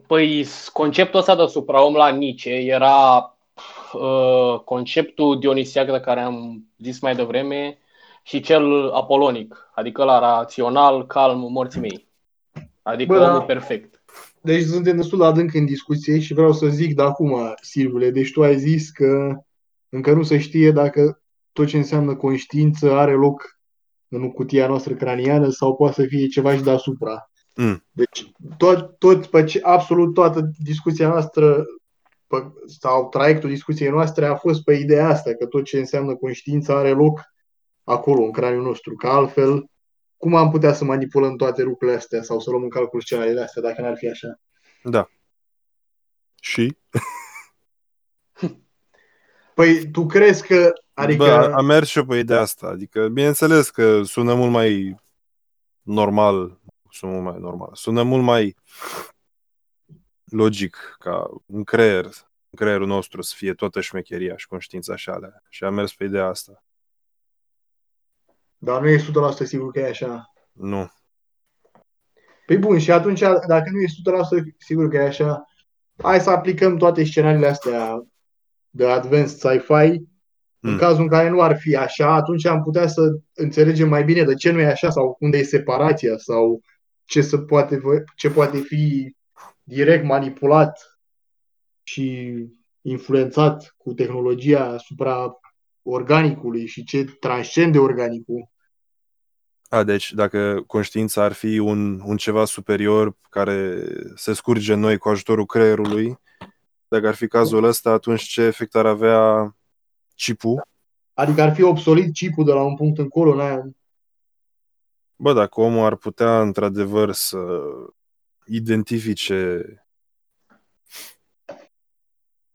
Păi conceptul ăsta de supraom la Nietzsche era uh, conceptul dionisiac de care am zis mai devreme și cel apolonic, adică la rațional, calm, morții mei. Adică Bă, da. omul perfect. Deci suntem destul de adânc în discuție și vreau să zic de acum, Silvule, deci tu ai zis că încă nu se știe dacă tot ce înseamnă conștiință are loc în cutia noastră craniană sau poate să fie ceva și deasupra. Mm. Deci tot, tot pe ce, absolut toată discuția noastră pe, sau traiectul discuției noastre a fost pe ideea asta, că tot ce înseamnă conștiință are loc acolo, în craniul nostru, că altfel cum am putea să manipulăm toate lucrurile astea sau să luăm în calcul scenariile astea dacă n-ar fi așa? Da. Și? (laughs) Păi tu crezi că, adică, Bă, am mers și eu pe ideea asta. Adică, bineînțeles că sună mult mai normal, sună mult mai normal, sună mult mai logic ca în creier, în creierul nostru să fie toată șmecheria și conștiința și alea. Și am mers pe ideea asta. Dar nu e 100% sigur că e așa. Nu. Păi bun, și atunci, dacă nu e 100% sigur că e așa, hai să aplicăm toate scenariile astea de advanced sci-fi. În Hmm. cazul în care nu ar fi așa, atunci am putea să înțelegem mai bine de ce nu e așa sau unde e separația sau ce, se poate, ce poate fi direct manipulat și influențat cu tehnologia asupra organicului și ce transcende organicul. A, deci dacă conștiința ar fi un, un ceva superior care se scurge în noi cu ajutorul creierului, dacă ar fi cazul ăsta, atunci ce efect ar avea chipul? Adică ar fi obsolit chipul de la un punct încolo, n-aia, Bă, dacă omul ar putea într-adevăr să identifice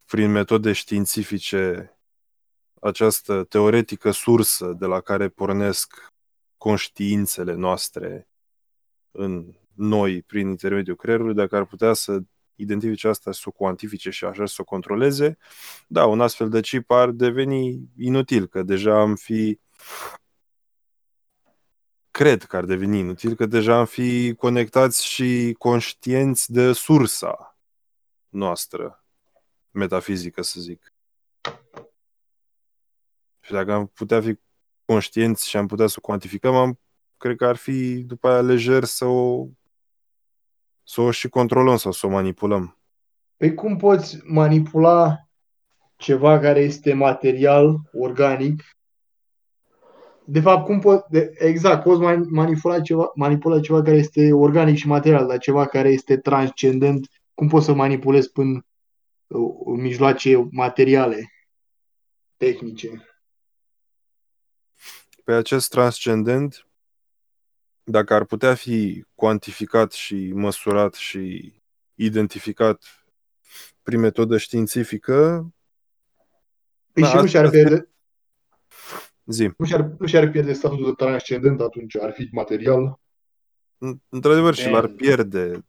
prin metode științifice această teoretică sursă de la care pornesc conștiințele noastre în noi prin intermediul creierului, dacă ar putea să identifice asta, să o cuantifice și așa să o controleze, da, un astfel de chip ar deveni inutil, că deja am fi cred că ar deveni inutil, că deja am fi conectați și conștienți de sursa noastră metafizică, să zic. Și dacă am putea fi conștienți și am putea să o cuantificăm, am, cred că ar fi după aia lejer să o să o și controlăm sau să o manipulăm. Păi cum poți manipula ceva care este material, organic? De fapt, cum poți, de, exact, poți mai- manipula ceva, manipula ceva care este organic și material, dar ceva care este transcendent, cum poți să manipulezi până uh, mijloace materiale, tehnice? Pe acest transcendent, dacă ar putea fi cuantificat și măsurat și identificat prin metodă științifică, Păi Da, și nu asta- și-ar pierde, zi. nu și-ar, nu și-ar pierde statusul de transcendent atunci, ar fi material. În- Într-adevăr, și l-ar Damn. pierde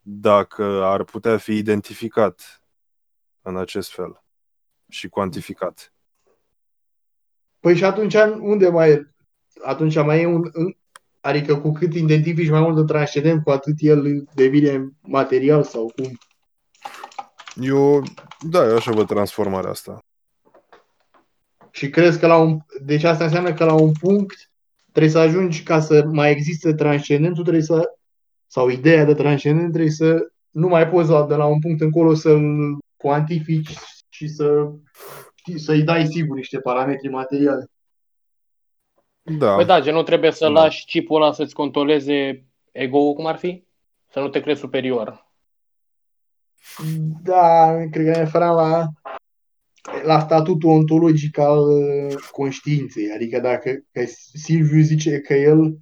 dacă ar putea fi identificat în acest fel și cuantificat. Păi și atunci unde mai e? Atunci mai e un... în- Adică cu cât identifici mai mult de transcendent, cu atât el devine material sau cum? Eu, da, eu așa văd transformarea asta. Și crezi că la un... Deci asta înseamnă că la un punct trebuie să ajungi ca să mai existe transcendentul, trebuie să... Sau ideea de transcendent trebuie să nu mai poți la, de la un punct încolo să-l cuantifici și să să-i dai sigur niște parametri materiale. Da, Păi da, gen nu trebuie să Da. lași chipul ăla să-ți controleze ego-ul, cum ar fi? Să nu te crezi superior. Da, cred că ne referam la, la statutul ontologic al uh, conștiinței. Adică dacă că Silviu zice că el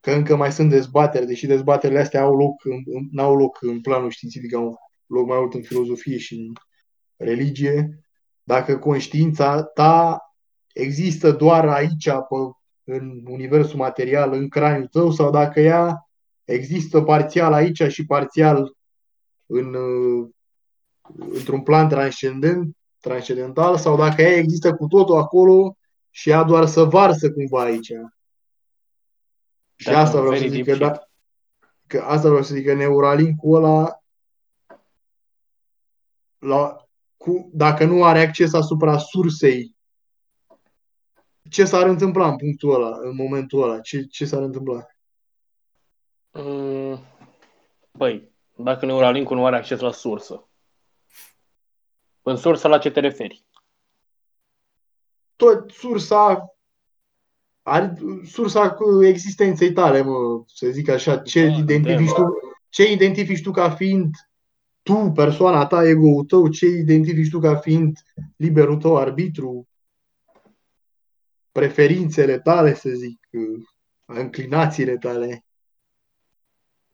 că încă mai sunt dezbateri, deși dezbaterile astea au loc în, în, n-au loc în planul științific, au loc mai mult în filozofie și în religie, dacă conștiința ta există doar aici, pe, în universul material, în craniul tău, sau dacă ea există parțial aici și parțial în, uh, într-un plan transcendent, transcendental, sau dacă ea există cu totul acolo și ea doar să varsă cumva aici. Și That's asta a vreau să very zic deep că, shit. da, că asta vreau să zic că Neuralink-ul ăla la, cu, dacă nu are acces asupra sursei, ce s-ar întâmpla în punctul ăla, în momentul ăla? Ce, ce s-ar întâmpla? Mm, Păi, dacă Neuralink-ul nu are acces la sursă. În sursă la ce te referi? Tot sursa are, sursa cu existenței tale, mă, să zic așa, ce Da, identifici da. tu, ce identifici tu ca fiind tu, persoana ta, ego-ul tău, ce identifici tu ca fiind liberul tău arbitru, preferințele tale, să zic, înclinațiile tale.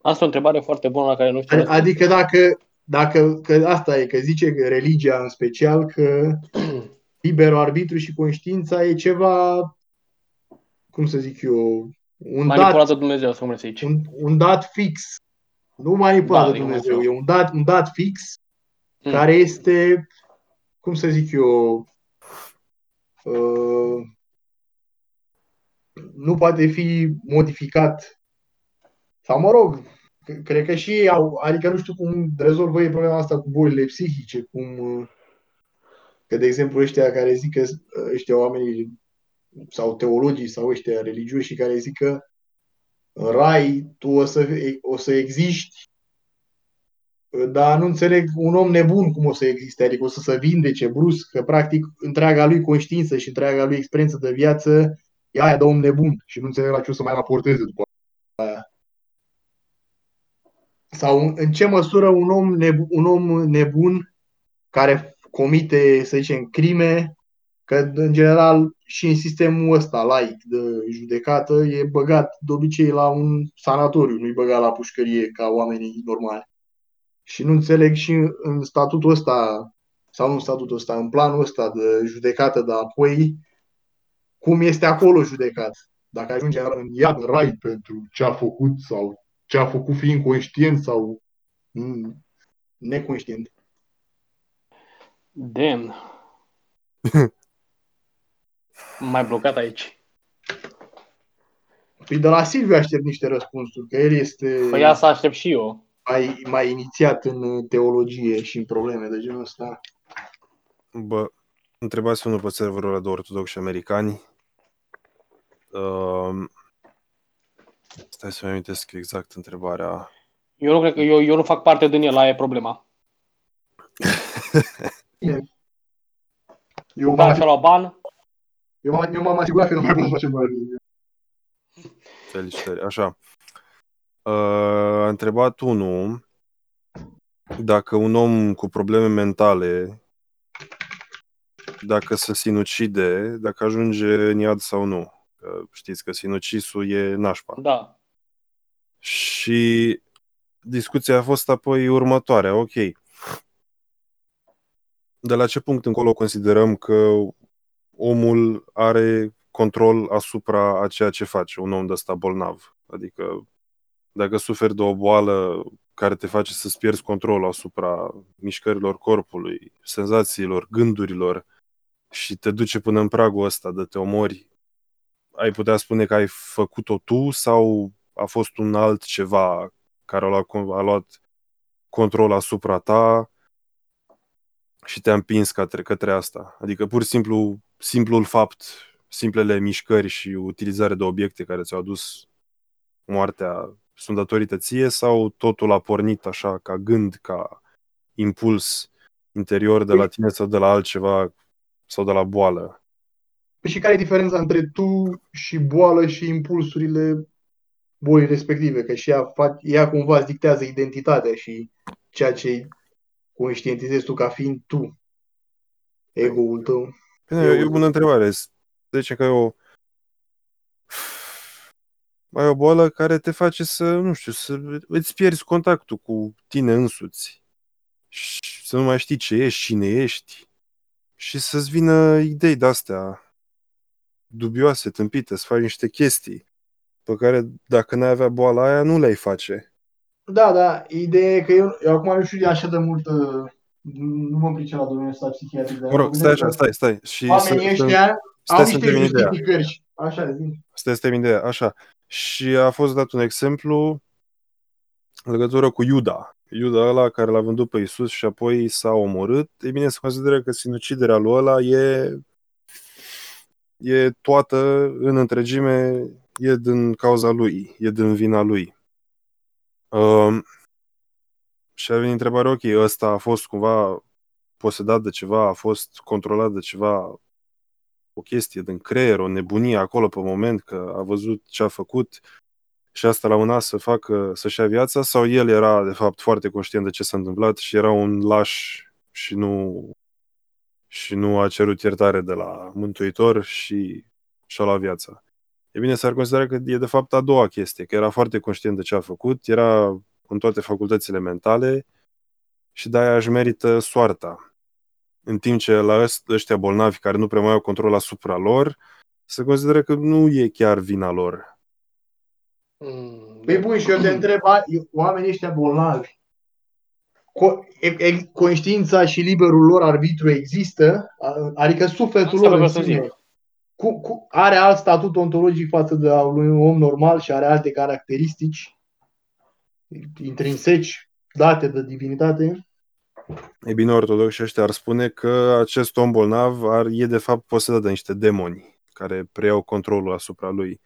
Asta e o întrebare foarte bună la care nu știu. răspunsul. Adică dacă, dacă că asta e, că zice că religia în special că (clears throat) liberul arbitru și conștiința e ceva, cum să zic eu, un Manipulat dat, de Dumnezeu, să cum se zice. un, un dat fix. Nu manipulat Da, de din Dumnezeu, Dumnezeu. e un dat, un dat fix Mm. care este, cum să zic eu, uh, nu poate fi modificat. Sau mă rog, c- cred că și ei au, adică nu știu cum rezolvă ei problema asta cu bolile psihice, cum uh, că de exemplu ăștia care zic că uh, ăștia oamenii sau teologii sau ăștia religioși care zic că în rai tu o să, o să existi dar nu înțeleg un om nebun cum o să existe, adică o să se vindece brusc, că practic întreaga lui conștiință și întreaga lui experiență de viață e aia de om nebun și nu înțeleg la ce o să mai raporteze după aia. Sau în ce măsură un om nebun, un om nebun care comite, să zicem, crime, că în general și în sistemul ăsta laic de judecată e băgat de obicei la un sanatoriu, nu-i băgat la pușcărie ca oamenii normali. Și nu înțeleg și în statutul ăsta, sau nu în statutul ăsta, în planul ăsta de judecată de apoi, cum este acolo judecat. Dacă ajunge în iad, în rai pentru ce a făcut sau ce a făcut fiind conștient sau mm, neconștient. Damn. (laughs) mai blocat aici. Păi de la Silviu aștept niște răspunsuri, că el este Păi asta aștept și eu. mai, mai inițiat în teologie și în probleme de genul ăsta. Bă, întrebați unul pe serverul de ortodoxi americani. Uh, stai să-mi amintesc exact întrebarea. Eu nu cred că eu, eu nu fac parte din el, aia e problema. (laughs) Eu Ban m-am, și-a luat ban, eu m-am, eu m-am asigurat că nu mai pot face mai Felicitări. Așa. Uh, a întrebat unul dacă un om cu probleme mentale, dacă se sinucide, dacă ajunge în iad sau nu. Că știți că sinucisul e nașpa. da. Și discuția a fost apoi următoarea. Ok. De la ce punct încolo considerăm că omul are control asupra a ceea ce face un om de ăsta bolnav? Adică dacă suferi de o boală care te face să-ți pierzi controlul asupra mișcărilor corpului, senzațiilor, gândurilor și te duce până în pragul ăsta de te omori, ai putea spune că ai făcut-o tu sau a fost un alt ceva care a luat, a luat control asupra ta și te-a împins către, către asta. Adică pur și simplu, simplul fapt, simplele mișcări și utilizare de obiecte care ți-au adus moartea sunt datorită ție sau totul a pornit așa ca gând, ca impuls interior de la tine sau de la altceva sau de la boală? Păi și care e diferența între tu și boală și impulsurile bolii respective? Că și ea, fa- ea cumva îți dictează identitatea și ceea ce conștientizezi tu ca fiind tu, ego-ul tău. Bine, e o bună întrebare. Deci că e o ai o boală care te face să, nu știu, să îți pierzi contactul cu tine însuți. Și să nu mai știi ce ești, cine ești. Și să-ți vină idei de-astea dubioase, tâmpite, să faci niște chestii pe care dacă n-ai avea boala aia, nu le-ai face. Da, da, ideea e că eu, eu acum nu știu așa de mult, uh, nu mă pricep la domeniul ăsta psihiatric, dar Mă rog, stai așa, stai, stai. Și oamenii să, ăștia stai au să niște termin ideea. justificări. Așa, zi. Stai să termin ideea. Așa. Și a fost dat un exemplu în legătură cu Iuda. Iuda ăla care l-a vândut pe Isus și apoi s-a omorât. E bine, se consideră că sinuciderea lui ăla e, e toată în întregime, e din cauza lui, e din vina lui. Um, și a venit întrebarea, ok, ăsta a fost cumva posedat de ceva, a fost controlat de ceva, o chestie din creier, o nebunie acolo pe moment, că a văzut ce a făcut și asta l-a unat să facă, să-și ia viața, sau el era, de fapt, foarte conștient de ce s-a întâmplat și era un laș și nu, și nu a cerut iertare de la Mântuitor și și-a luat viața. E bine, s-ar considera că e de fapt a doua chestie, că era foarte conștient de ce a făcut, era în toate facultățile mentale și de-aia își merită soarta. În timp ce la ăștia bolnavi care nu prea mai au control asupra lor, se consideră că nu e chiar vina lor. Mm, Păi bun, și eu te întreb, a- oamenii ăștia bolnavi, co- e- e- conștiința și liberul lor arbitru există? A- Adică sufletul Asta lor în vreau să sine. zic. cu, cu, are alt statut ontologic față de al unui om normal și are alte caracteristici intrinseci date de divinitate. E bine, ortodoxi ăștia ar spune că acest om bolnav ar, e de fapt posedat de niște demoni care preiau controlul asupra lui.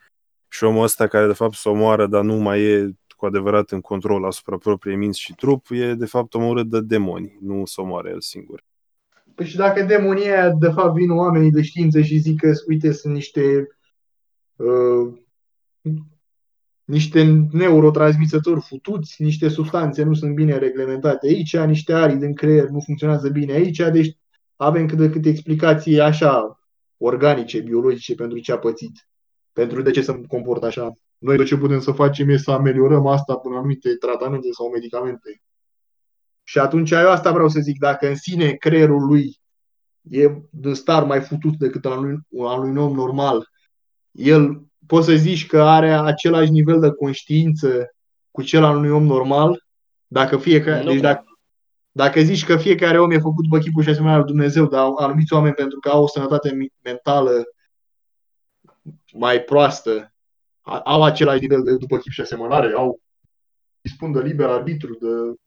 Și omul ăsta care de fapt se omoară, dar nu mai e cu adevărat în control asupra propriei minți și trup, e de fapt omorât de demoni, nu se omoară el singur. Păi și dacă demonii aia, de fapt, vin oamenii de știință și zic că, uite, sunt niște uh, niște neurotransmisători futuți, niște substanțe nu sunt bine reglementate aici, niște arii din creier nu funcționează bine aici, deci avem cât de cât explicații așa organice, biologice pentru ce a pățit, pentru de ce se comportă așa. Noi de ce putem să facem e să ameliorăm asta până anumite tratamente sau medicamente. Și atunci eu asta vreau să zic, dacă în sine creierul lui e de star mai futut decât al unui, al unui om normal, el poți să zici că are același nivel de conștiință cu cel al unui om normal, dacă fiecare, deci dacă, dacă zici că fiecare om e făcut după chipul și asemenea lui Dumnezeu, dar anumiți oameni pentru că au o sănătate mentală mai proastă, au același nivel de după chip și asemănare, au dispun de liber arbitru, de...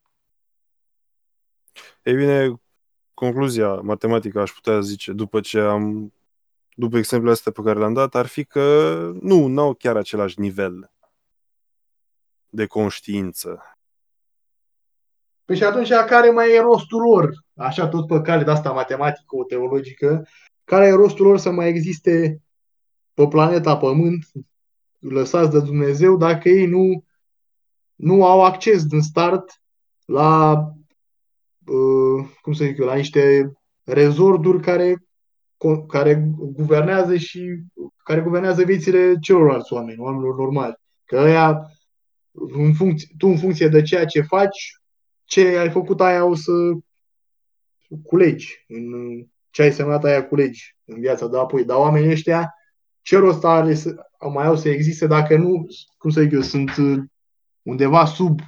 Ei bine, concluzia matematică aș putea zice, după ce am după exemplul ăsta pe care l-am dat, ar fi că nu, nu au chiar același nivel de conștiință. Păi și atunci care mai e rostul lor? Așa tot pe cale de asta matematică, o teologică, care e rostul lor să mai existe pe planeta Pământ, lăsați de Dumnezeu, dacă ei nu, nu au acces din start la, uh, cum să zic eu, la niște rezorduri care care guvernează și care guvernează viețile celorlalți oameni, oamenilor normali. Că aia, în funcție, tu în funcție de ceea ce faci, ce ai făcut aia o să culegi. În ce ai semnat aia culegi în viața de apoi. Dar oamenii ăștia, ce rost are să, mai au să existe dacă nu, cum să zic eu, sunt undeva sub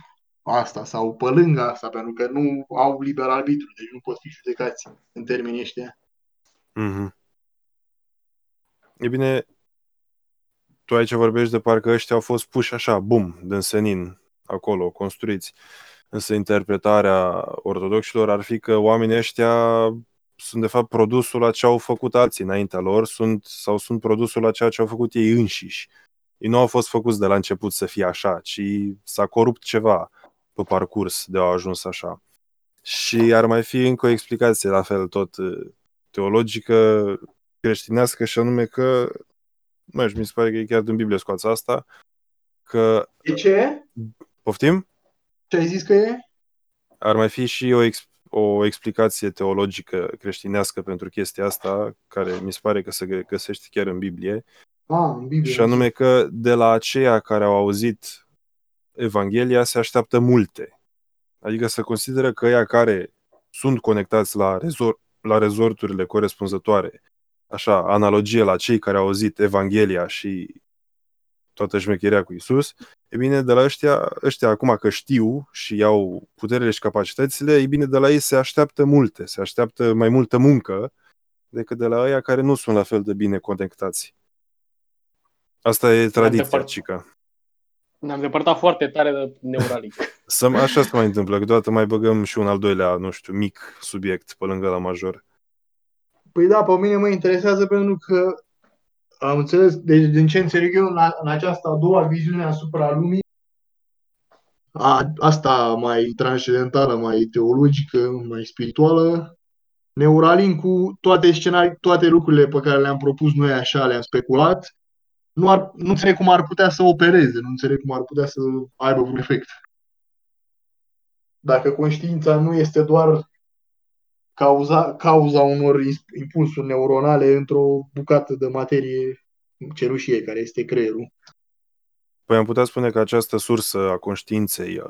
asta sau pe lângă asta, pentru că nu au liber arbitru, deci nu pot fi judecați în termenii ăștia. Mm-hmm. E bine, tu aici vorbești de parcă ăștia au fost puși așa, bum, din senin, acolo, construiți. Însă interpretarea ortodoxilor ar fi că oamenii ăștia sunt de fapt produsul la ce au făcut alții înaintea lor sunt, sau sunt produsul la ceea ce au făcut ei înșiși. Ei nu au fost făcuți de la început să fie așa, ci s-a corupt ceva pe parcurs de a ajuns așa. Și ar mai fi încă o explicație, la fel tot teologică creștinească și anume că, mai mi se pare că e chiar din Biblie scoața asta, că... De ce? Poftim? Ce ai zis că e? Ar mai fi și o, ex- o explicație teologică creștinească pentru chestia asta, care mi se pare că se găsește chiar în Biblie. Ah, în Biblie. Și anume că de la aceia care au auzit Evanghelia se așteaptă multe. Adică să consideră că ea care sunt conectați la rezor- la rezorturile corespunzătoare, așa, analogie la cei care au auzit Evanghelia și toată șmecheria cu Isus, e bine, de la ăștia, ăștia acum că știu și iau puterile și capacitățile, e bine, de la ei se așteaptă multe, se așteaptă mai multă muncă decât de la ăia care nu sunt la fel de bine conectați. Asta e tradiția, Cica. Ne-am depărtat foarte tare de Neuralink. (laughs) Să, așa se mai întâmplă, câteodată mai băgăm și un al doilea, nu știu, mic subiect pe lângă la major. Păi da, pe mine mă interesează pentru că am înțeles, deci din ce înțeleg eu, în, în această a doua viziune asupra lumii, a, asta mai transcendentală, mai teologică, mai spirituală, Neuralink cu toate scenarii, toate lucrurile pe care le-am propus noi așa, le-am speculat, nu, ar, nu înțeleg cum ar putea să opereze, nu înțeleg cum ar putea să aibă un efect. Dacă conștiința nu este doar cauza, cauza unor impulsuri neuronale într-o bucată de materie cerușie care este creierul. Păi am putea spune că această sursă a conștiinței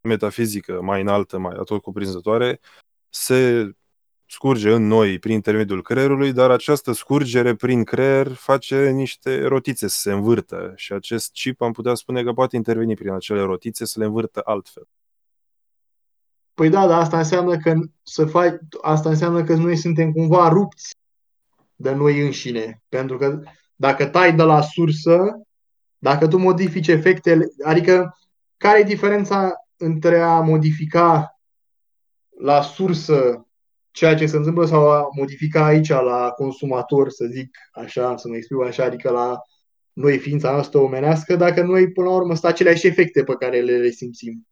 metafizică mai înaltă, mai atot cuprinzătoare, se scurge în noi prin intermediul creierului, dar această scurgere prin creier face niște rotițe să se învârtă și acest chip am putea spune că poate interveni prin acele rotițe să le învârtă altfel. Păi da, dar asta înseamnă că să faci, asta înseamnă că noi suntem cumva rupți de noi înșine. Pentru că dacă tai de la sursă, dacă tu modifici efectele, adică care e diferența între a modifica la sursă ceea ce se întâmplă sau a modifica aici la consumator, să zic așa, să mă exprim așa, adică la noi ființa noastră omenească, dacă noi până la urmă sunt aceleași efecte pe care le resimțim.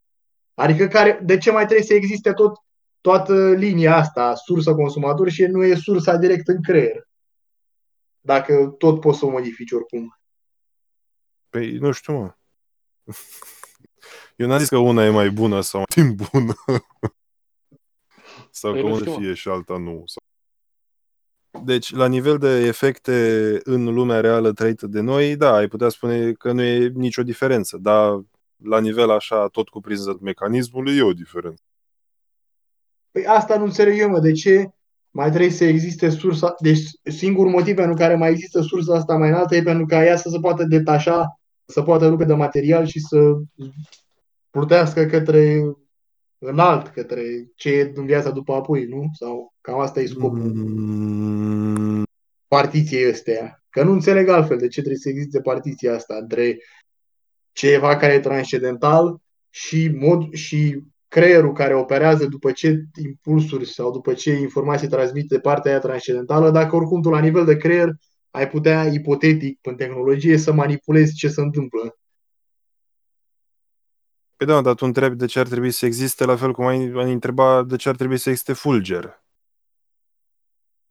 Adică care, de ce mai trebuie să existe tot, toată linia asta, sursă consumator și nu e sursa direct în creier? Dacă tot poți să o modifici oricum. Păi, nu știu, mă. Eu n-am zis că una e mai bună sau mai bună. sau Păi că nu una știu, mă. fie și alta nu. Sau... Deci, la nivel de efecte în lumea reală trăită de noi, da, ai putea spune că nu e nicio diferență, dar la nivel așa tot cuprinzător mecanismului e o diferență. Păi asta nu înțeleg eu, mă, de ce mai trebuie să existe sursa, deci singurul motiv pentru care mai există sursa asta mai înaltă e pentru ca ea să se poată detașa, să poată rupe de material și să plutească către înalt, către ce e în viața după apoi, nu? Sau cam asta e scopul Mm, partiției astea. Că nu înțeleg altfel de ce trebuie să existe partiția asta între ceva care e transcendental și, mod, și creierul care operează după ce impulsuri sau după ce informații transmite de partea aia transcendentală, dacă oricum tu la nivel de creier ai putea, ipotetic, în tehnologie, să manipulezi ce se întâmplă. Păi da, dar tu întrebi de ce ar trebui să existe, la fel cum ai, ai întreba de ce ar trebui să existe fulger.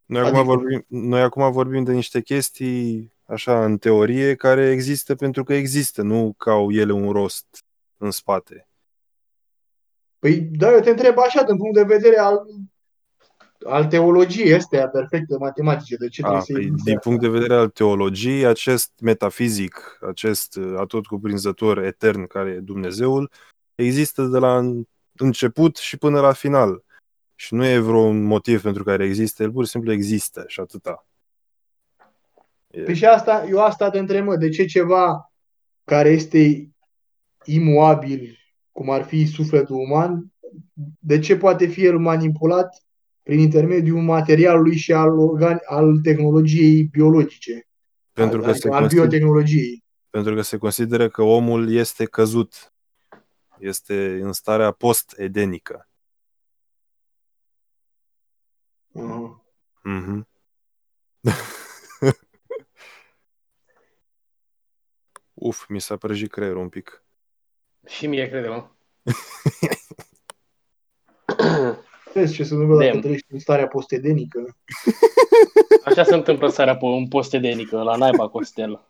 Noi, acum Adică? vorbim, noi acum vorbim de niște chestii, așa, în teorie, care există pentru că există, nu că au ele un rost în spate. Păi, da, eu te întreb așa, din punct de vedere al, al teologiei astea perfecte matematice, de ce A, trebuie să păi, existe din asta? punct de vedere al teologiei, acest metafizic, acest uh, atot cuprinzător etern care e Dumnezeul, există de la în- început și până la final. Și nu e vreun motiv pentru care există, el pur și simplu există și atâta. E, Păi și asta, eu asta te întreb, mă, de ce ceva care este imuabil, cum ar fi sufletul uman, de ce poate fi el manipulat prin intermediul materialului și al, organ, al tehnologiei biologice, pentru, că adică se al consideră, biotehnologiei. pentru că se consideră că omul este căzut. Este în starea post-edenică. Aha. Mhm. (laughs) Uf, mi s-a prăjit creierul un pic. Și mie, crede-mă. Vezi (laughs) ce se întâmplă dacă Dem. trăiești în starea postedenică. (laughs) Așa se întâmplă seara pe un post edenică, la naiba Costel.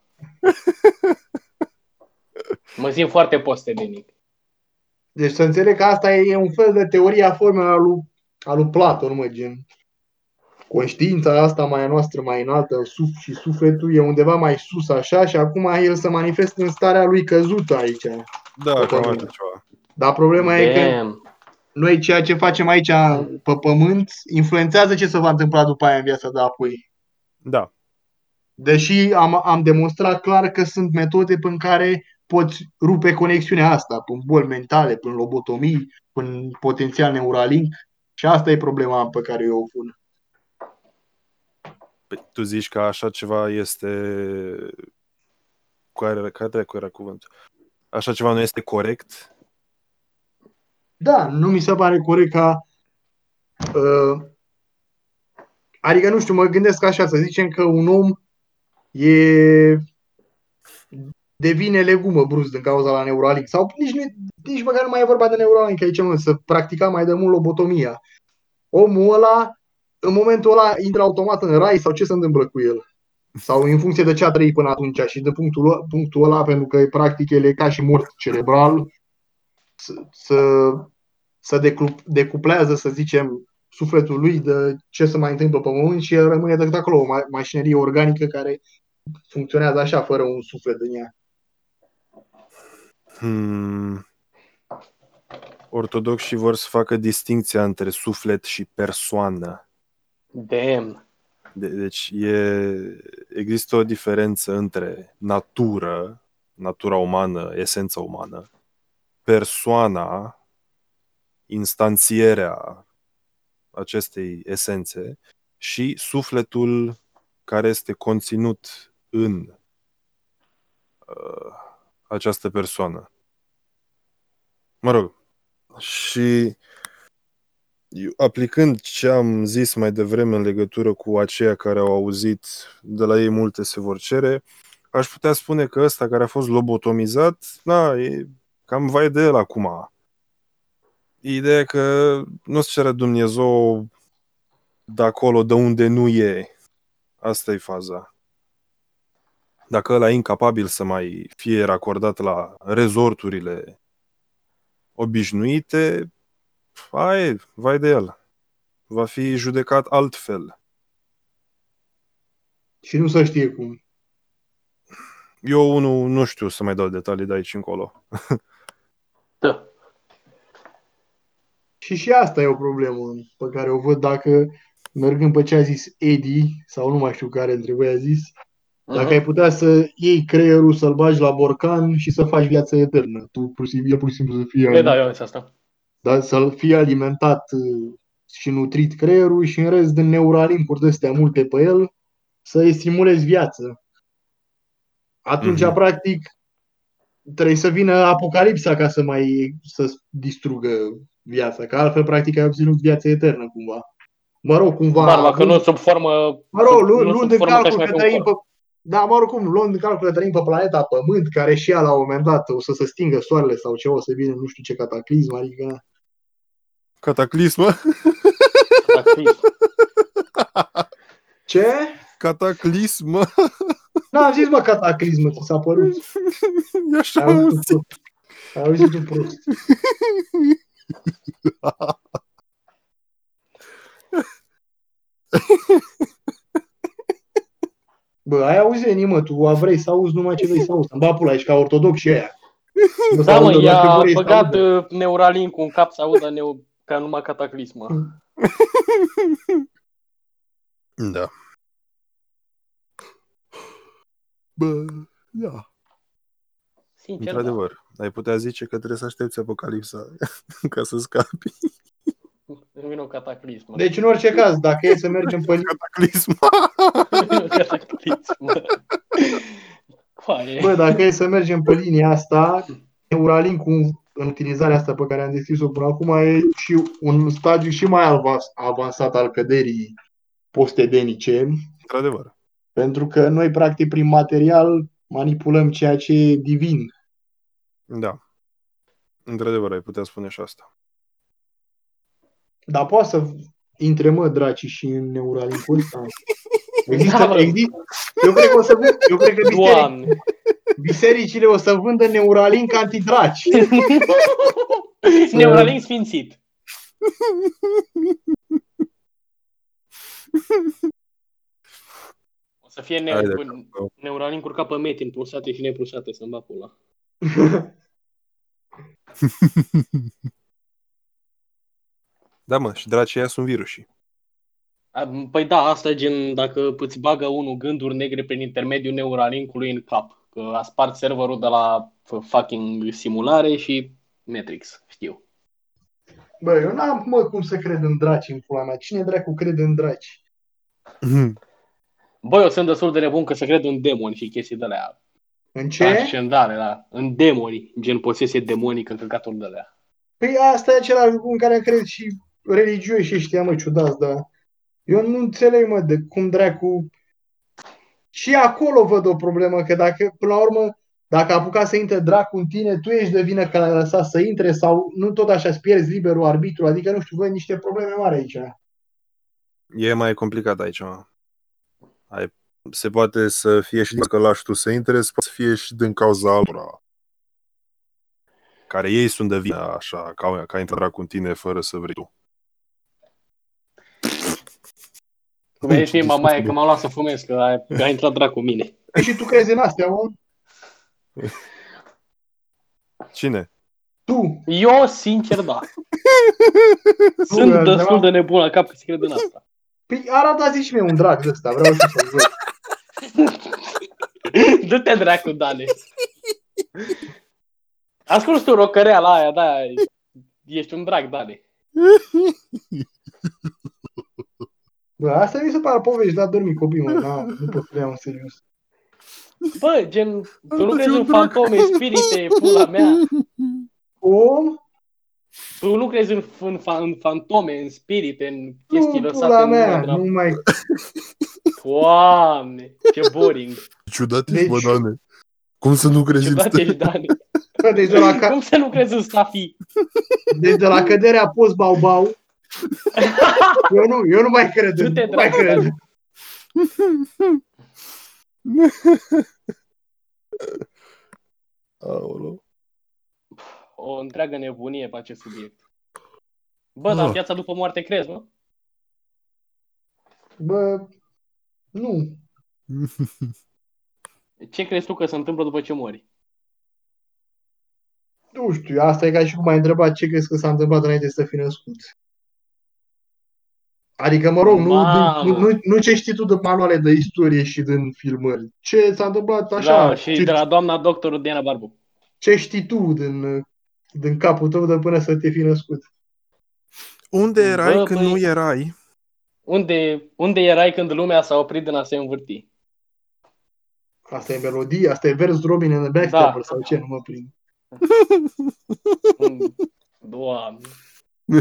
Mă simt foarte post-edenic. Deci să înțeleg că asta e un fel de teorie a formelor al lui, al lui Platon, mă, gen. Conștiința asta mai a noastră, mai înaltă, suf și sufletul, e undeva mai sus așa și acum el se manifestă în starea lui căzută aici. Da, Pe cam pământ. așa ceva. Dar problema e că Damn. noi ceea ce facem aici pe pământ influențează ce se va întâmpla după aia în viața de apoi. Da. Deși am, am demonstrat clar că sunt metode prin care poți rupe conexiunea asta, prin boli mentale, prin lobotomii, prin potențial neuralink. Și asta e problema pe care eu o pun. Păi, tu zici că așa ceva este... Care, care dracu era cuvântul? Așa ceva nu este corect? Da, nu mi se pare corect ca... Uh, adică, nu știu, mă gândesc așa, să zicem că un om e devine legumă brusc din cauza la Neuralink. Sau nici, nu, nici măcar nu mai e vorba de Neuralink aici, mă, să practica mai de mult lobotomia. Omul ăla, în momentul ăla, intră automat în rai sau ce se întâmplă cu el? Sau în funcție de ce a trăit până atunci și de punctul, ăla- punctul ăla, pentru că practic el e ca și mort cerebral, să, să, să declu- decuplează, să zicem, sufletul lui de ce se mai întâmplă pe pământ și el rămâne decât acolo, o ma- mașinărie organică care funcționează așa, fără un suflet în ea. Hmm. Ortodoxii vor să facă distinția între suflet și persoană. Damn. De- deci e, există o diferență între natură, natura umană, esența umană, persoana, instanțierea acestei esențe și sufletul care este conținut în uh, această persoană. Mă rog, și eu, aplicând ce am zis mai devreme în legătură cu aceia care au auzit de la ei multe se vor cere, aș putea spune că ăsta care a fost lobotomizat, na, e cam vai de el acum. Ideea că nu-ți cere Dumnezeu de acolo, de unde nu e. Asta e faza. Dacă ăla e incapabil să mai fie racordat la rezorturile obișnuite, ai, vai de el. Va fi judecat altfel. Și nu să știe cum. Eu unul nu știu să mai dau detalii de aici încolo. Da. Și și asta e o problemă pe care o văd dacă, mergând pe ce a zis Eddie, sau nu mai știu care între voi a zis, dacă Mhm. ai putea să iei creierul, să-l bagi la borcan și să faci viață eternă. Tu pur și simplu, el pur și simplu să fie, Păi da, eu am zis asta. Dar să fie alimentat uh, și nutrit creierul și în rest din neuralinkuri de astea multe pe el, să-i stimulezi viață. Atunci, Mhm. practic, trebuie să vină apocalipsa ca să mai să distrugă viața, că altfel, practic, ai obținut viața eternă cumva. Mă rog, cumva... Dar dacă nu sub formă... Mă rog, sub- lu- nu luând sub în formă ca și calcul mai că fi un trăim pe... corp. Da, mă oricum, luând în calcul că trăim pe planeta Pământ, care și ea la un moment dat o să se stingă soarele sau ceva, o să vină nu știu ce cataclism, adică... Cataclismă? Cataclism. Ce? Cataclismă? N-am zis, mă, cataclism, ți s-a părut. E așa Ai auzit auzit. tu prost. Ai auzit tu prost. Bă, ai auzit, mă, tu a vrei să auzi numai ce vrei să auzi. Îmi bag pula, ești ca ortodox și aia. (laughs) Nu Da, să mă, audă doar ce i-a vrei să băgat audă. uh, Neuralink în cap să audă neu... ca numai cataclismă. (laughs) Da. Bă, da. Sincer, da. Într-adevăr, ai putea zice că trebuie să aștepți apocalipsa (laughs) ca să scapi. Da. Vine o cataclismă. Deci, în orice caz, dacă e să mergem pe Cataclism. (laughs) cataclismă. Coaie. Bă, dacă e să mergem pe linia asta, Neuralink în utilizarea asta pe care am descris-o până acum e și un stadiu și mai avans- avansat al căderii postedenice, Într-adevăr. pentru că noi, practic, prin material manipulăm ceea ce e divin. Da. Într-adevăr, ai putea spune și asta. Dar poate să intre, mă, dracii și în Neuralink-ul ăsta. (laughs) Da, Există, mă. există, eu cred că o să vând, eu cred că biseric, Doamne. bisericile o să vândă Neuralink antidraci. (laughs) Neuralink sfințit. O să fie ne- Hai de cu capă. Neuralink-uri ca pe metin, pulsate și nepulsate, să-mi bag pula. (laughs) Da, mă, și dracii aia sunt virusii. A, Păi da, asta e gen dacă îți bagă unul gânduri negre prin intermediul Neuralink-ului în cap. Că a spart serverul de la f- fucking simulare și Matrix, știu. Bă, eu n-am, mă, cum să cred în draci în pula mea. Cine dracu crede în draci? Băi, eu sunt destul de nebun că să cred în demoni și chestii de alea. În ce? Ascendare, da. În demoni, gen posesie demonică, căcatul de alea. Păi asta e același lucru în care cred și religioși ăștia, mă, ciudați, dar eu nu înțeleg, mă, de cum dracu... Și acolo văd o problemă, că dacă, până la urmă, dacă a apucat să intre dracu în tine, tu ești de vină că l-ai lăsat să intre sau nu tot așa îți pierzi liberul arbitru, adică, nu știu, văd niște probleme mari aici. E mai complicat aici, mă. Ai, se poate să fie și din că lași tu să intre, se poate să fie și din cauza altora. Care ei sunt de vină așa, ca, ca intrat cu tine fără să vrei tu. Vezi și mamaie că m-am luat să fumez, că a, că a intrat dracu în mine. Păi și tu crezi în astea, mă? Cine? Tu! Eu, sincer, da. (laughs) Sunt Nu, destul altceva? de nebun la cap că să cred în asta. Păi arată zi și mie un drag de ăsta, vreau și să-l văd. (laughs) Du-te dracu, Dane. Ascult tu rocăreala aia, da, ești un drag, Dane. (laughs) Bă, asta mi se pare povești, dar dormi copii, mă, da, nu pot să le iau în serios. Bă, gen, tu nu Bă, crezi fiu în drac. fantome, spirite, pula mea? Om, Tu nu crezi în, în, fa- în fantome, în spirite, în chestii nu, lăsate pula în mea, urmă de la- nu mai... Doamne, ce boring. Ciudat Deci- ești, bă, Dane. Cum să nu crezi Ce în bate stele? ești, Dani. Bă, deci de la, (laughs) ca... Cum să nu crezi în Stafi? deci de la căderea post bau bau, (laughs) eu nu, eu nu mai cred, Du-te, nu mai dracu, cred. Dani. (laughs) Aoleu. O întreagă nebunie pe acest subiect. Bă, dar Ah. viața după moarte crezi, nu? Bă, nu. (laughs) Ce crezi tu că se întâmplă după ce mori? Nu știu, asta e ca și cum ai întrebat ce crezi că s-a întâmplat înainte să fii născut. Adică, mă rog, nu, Mamă. nu, nu, nu ce știi tu de manuale de istorie și din filmări. Ce s-a întâmplat așa, da, și ce, de la doamna doctor Diana Barbu. ce știi tu din, din capul tău de până să te fi născut. Unde erai Bă, când băi. nu erai? Unde, unde erai când lumea s-a oprit din a se învârti? Asta e melodie, asta e vers Robin in the Backstabber Da. sau ce, nu mă prind. Un- (laughs) Doamne. (laughs)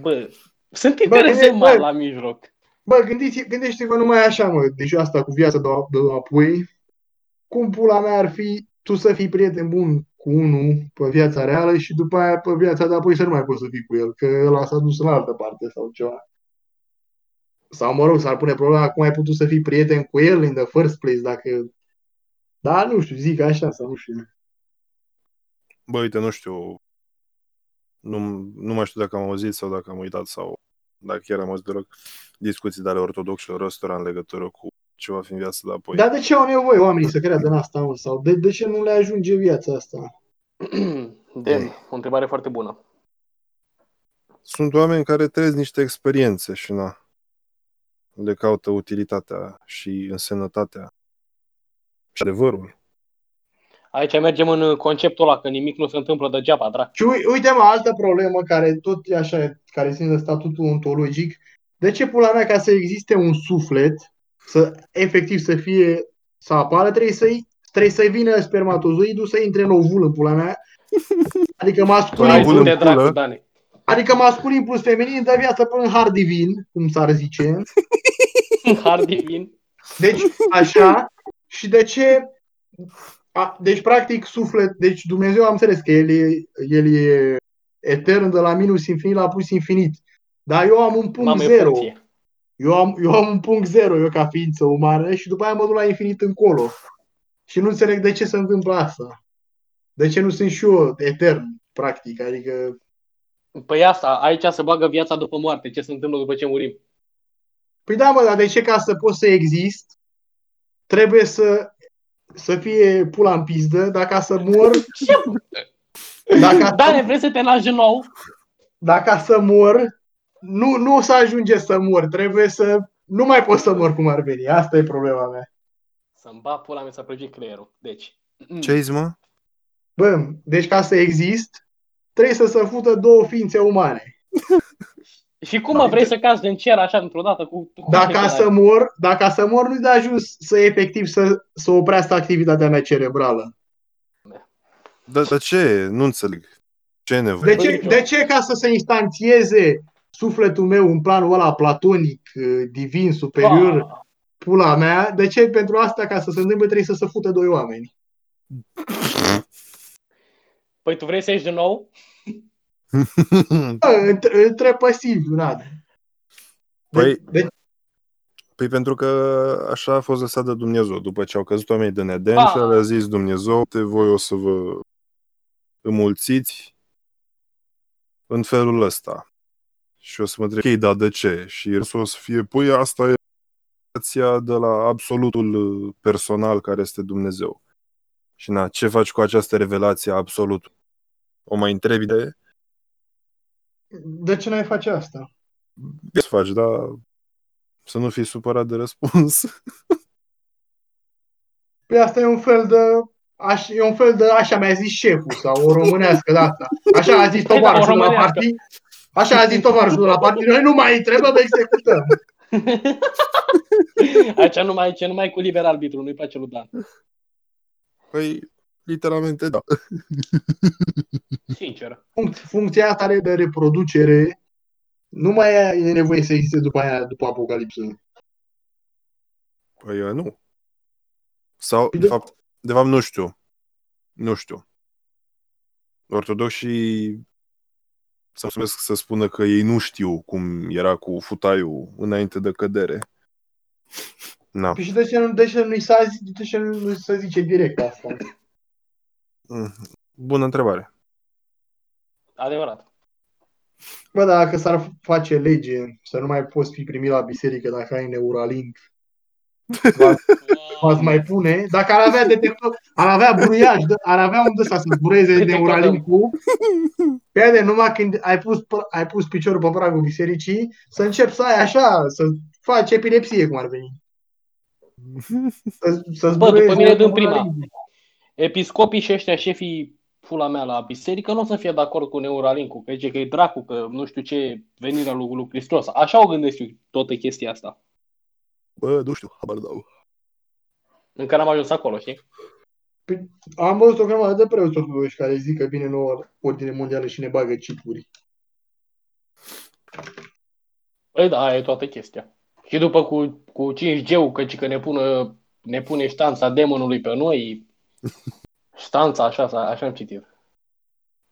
Bă, sunt interese bă, mari bă. la mijloc. Bă, gândiți, gândește-vă numai așa, mă, deci asta cu viața de, de apoi, cum pula mea ar fi tu să fii prieten bun cu unul pe viața reală și după aia pe viața de apoi să nu mai poți să fii cu el, că ăla s-a dus în altă parte sau ceva. Sau, mă rog, s-ar pune problema cum ai putut să fii prieten cu el in the first place, dacă... Da, nu știu, zic așa sau nu știu. Bă, uite, nu știu. Nu, nu mai știu dacă am auzit sau dacă am uitat sau dacă chiar am auzit deloc discuții de ale ortodoxilor ăstora în legătură cu ce va fi în viața de apoi. Dar de ce au nevoie oamenii să creadă în asta, mă? Sau de, de ce nu le ajunge viața asta? (clears throat) Dem, o întrebare foarte bună. Sunt oameni care trăiesc niște experiențe și na, le caută utilitatea și însemnătatea și adevărul. Aici mergem în conceptul ăla, că nimic nu se întâmplă degeaba, drag. Și ui- uite mă, altă problemă care tot e așa, care ține de statutul ontologic. De ce pula mea ca să existe un suflet, să efectiv să fie, să apară, trebuie să-i trebuie să vină spermatozoidul să intre în ovul în pula mea. Adică Până masculin, ovul Hai, în du-te, dracu, pulă. Dani. adică masculin plus feminin dă viață până în har divin, cum s-ar zice. Har divin. Deci, așa. Și de ce... A, deci, practic, suflet... Deci, Dumnezeu am înțeles că El e, el e etern de la minus infinit la plus infinit. Dar eu am un punct Mamă, e zero. funcție. Eu am, eu am un punct zero, eu ca ființă umană, și după aia mă duc la infinit încolo. Și nu înțeleg de ce se întâmplă asta. De ce nu sunt și eu etern, practic. Adică, Păi asta, aici se bagă viața după moarte. Ce se întâmplă după ce murim? păi da, mă, dar de ce ca să pot să exist, trebuie să, să fie pula în pizdă, dar ca să mor, (laughs) dacă, Dani, vrei să te lași din nou? dacă să mor, nu, nu o să ajunge să mor, trebuie să, nu mai pot să mor cum ar veni. Asta e problema mea. Să-mi bat pula mea să prăji creierul. Deci. Ce ai zis, mă? Bă, deci ca să exist, trebuie să se fută două ființe umane. (laughs) Și cum mă vrei să cazi din cer așa dintr-o dată cu... cu Dacă să mor, dacă să mor, nu-i de ajuns să efectiv să, să oprească activitatea mea cerebrală. Dar dar ce? Nu înțeleg. Ce e nevoie? De ce, de ce ca să se instanțieze sufletul meu în planul ăla platonic, eh, divin, superior, Ah, pula mea, de ce pentru asta, ca să se întâmple, trebuie să se fută doi oameni? Păi tu vrei să ieși din nou? (laughs) Bă, între, între pasiv, na. Păi- de, Păi pentru că așa a fost lăsat de Dumnezeu. După ce au căzut oamenii din Eden Ah. și le-a zis Dumnezeu, te voi o să vă înmulțiți în felul ăsta. Și o să mă întreb, ok, dar de ce? Și răspunsul o să fie, păi asta e relația de la absolutul uh, personal care este Dumnezeu. Și na, ce faci cu această revelație absolut? O mai întrebi de de ce n-ai face asta? ce să faci, dar să nu fii supărat de răspuns. (laughs) Păi asta e un fel de Aș, e un fel de așa mi-a zis șeful sau o românească de asta. Așa a zis (laughs) Păi da, tovarășul o de la românească. partid. Așa a zis tovarășul de la partid. Noi nu mai trebuie, vă executăm. (laughs) Aici nu mai, ce nu mai cu liber arbitru, nu-i place lui Dan. Păi, literalmente da. (laughs) Sincer. Func- funcția asta de reproducere nu mai e nevoie să existe după aia, după apocalipsă. Păi uh, nu. Sau, Păi de de- fapt, de fapt, nu știu. Nu știu. Ortodoxii să mulțumesc să spună că ei nu știu cum era cu futaiul înainte de cădere. Na. Păi și de ce, nu, de ce nu-i să, zi- de ce nu se zice direct asta? (laughs) Mm, Bună întrebare. Adevărat. Bă, dar dacă s-ar face lege să nu mai poți fi primit la biserică dacă ai Neuralink, (laughs) v-ați mai pune, dacă ar avea detector, ar avea bruiaj, de- ar avea un ăsta să zbureze Detector. Neuralink-ul, pe de numai când ai pus, pă- ai pus piciorul pe pragul bisericii, să începi să ai așa, să faci epilepsie, cum ar veni. (laughs) Să, să Bă, după mine dăm prima. Neuralink. Episcopii și ăștia, șefii pula mea la biserică, nu o să fie de acord cu Neuralink-ul, că zice că e dracu, că nu știu ce, venirea lui, lui Hristos. Așa o gândesc eu toată chestia asta. Bă, nu știu, habar dau. Încă n-am ajuns acolo, știi? Am văzut o grămadă de preoți ortodoxi care zic că vine nouă ordine mondială și ne bagă chipuri. Păi da, aia e toată chestia. Și după cu, cu 5G-ul, căci că ne, pună, ne pune ștanța demonului pe noi, ștanța, așa, așa am citit.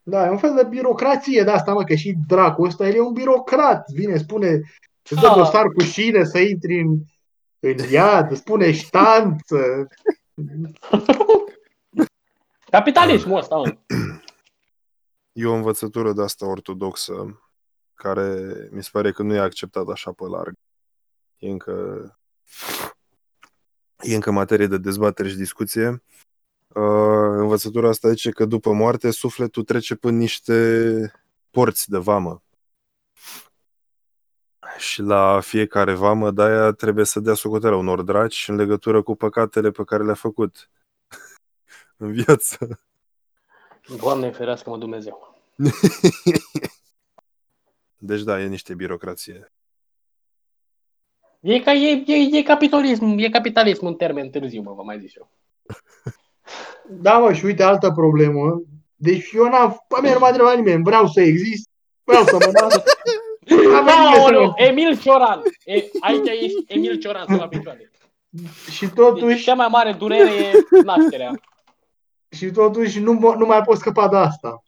Da, e un fel de birocrație de asta, mă, că și dracul ăsta, el e un birocrat. Vine, spune, îți dă Ah. dosar cu șine să intri în, în iad, îți spune ștanță. Capitalismul ăsta, mă. E o învățătură de asta ortodoxă care mi se pare că nu e acceptată așa pe larg. E încă, e încă materie de dezbatere și discuție. Uh, învățătura asta zice că după moarte sufletul trece până niște porți de vamă. Și la fiecare vamă de aia trebuie să dea socoteala unor draci în legătură cu păcatele pe care le-a făcut (laughs) în viață. Doamne ferească-mă Dumnezeu. (laughs) Deci da, e niște birocrație. E, ca, e, e, e capitalism, e capitalism în termen târziu, mă, vă mai zis eu. (laughs) Da, mă, și uite, altă problemă. Deci eu n-am, pe mine nu m-a întrebat nimeni, vreau să exist, vreau să mă nasc. N-am venit nimeni să Aoleu, mă- Emil Cioran! E, aici ești Emil Cioran să la picioare. Și Deci totuși, cea mai mare durere e nașterea. și totuși nu, mo- nu mai pot scăpa de asta.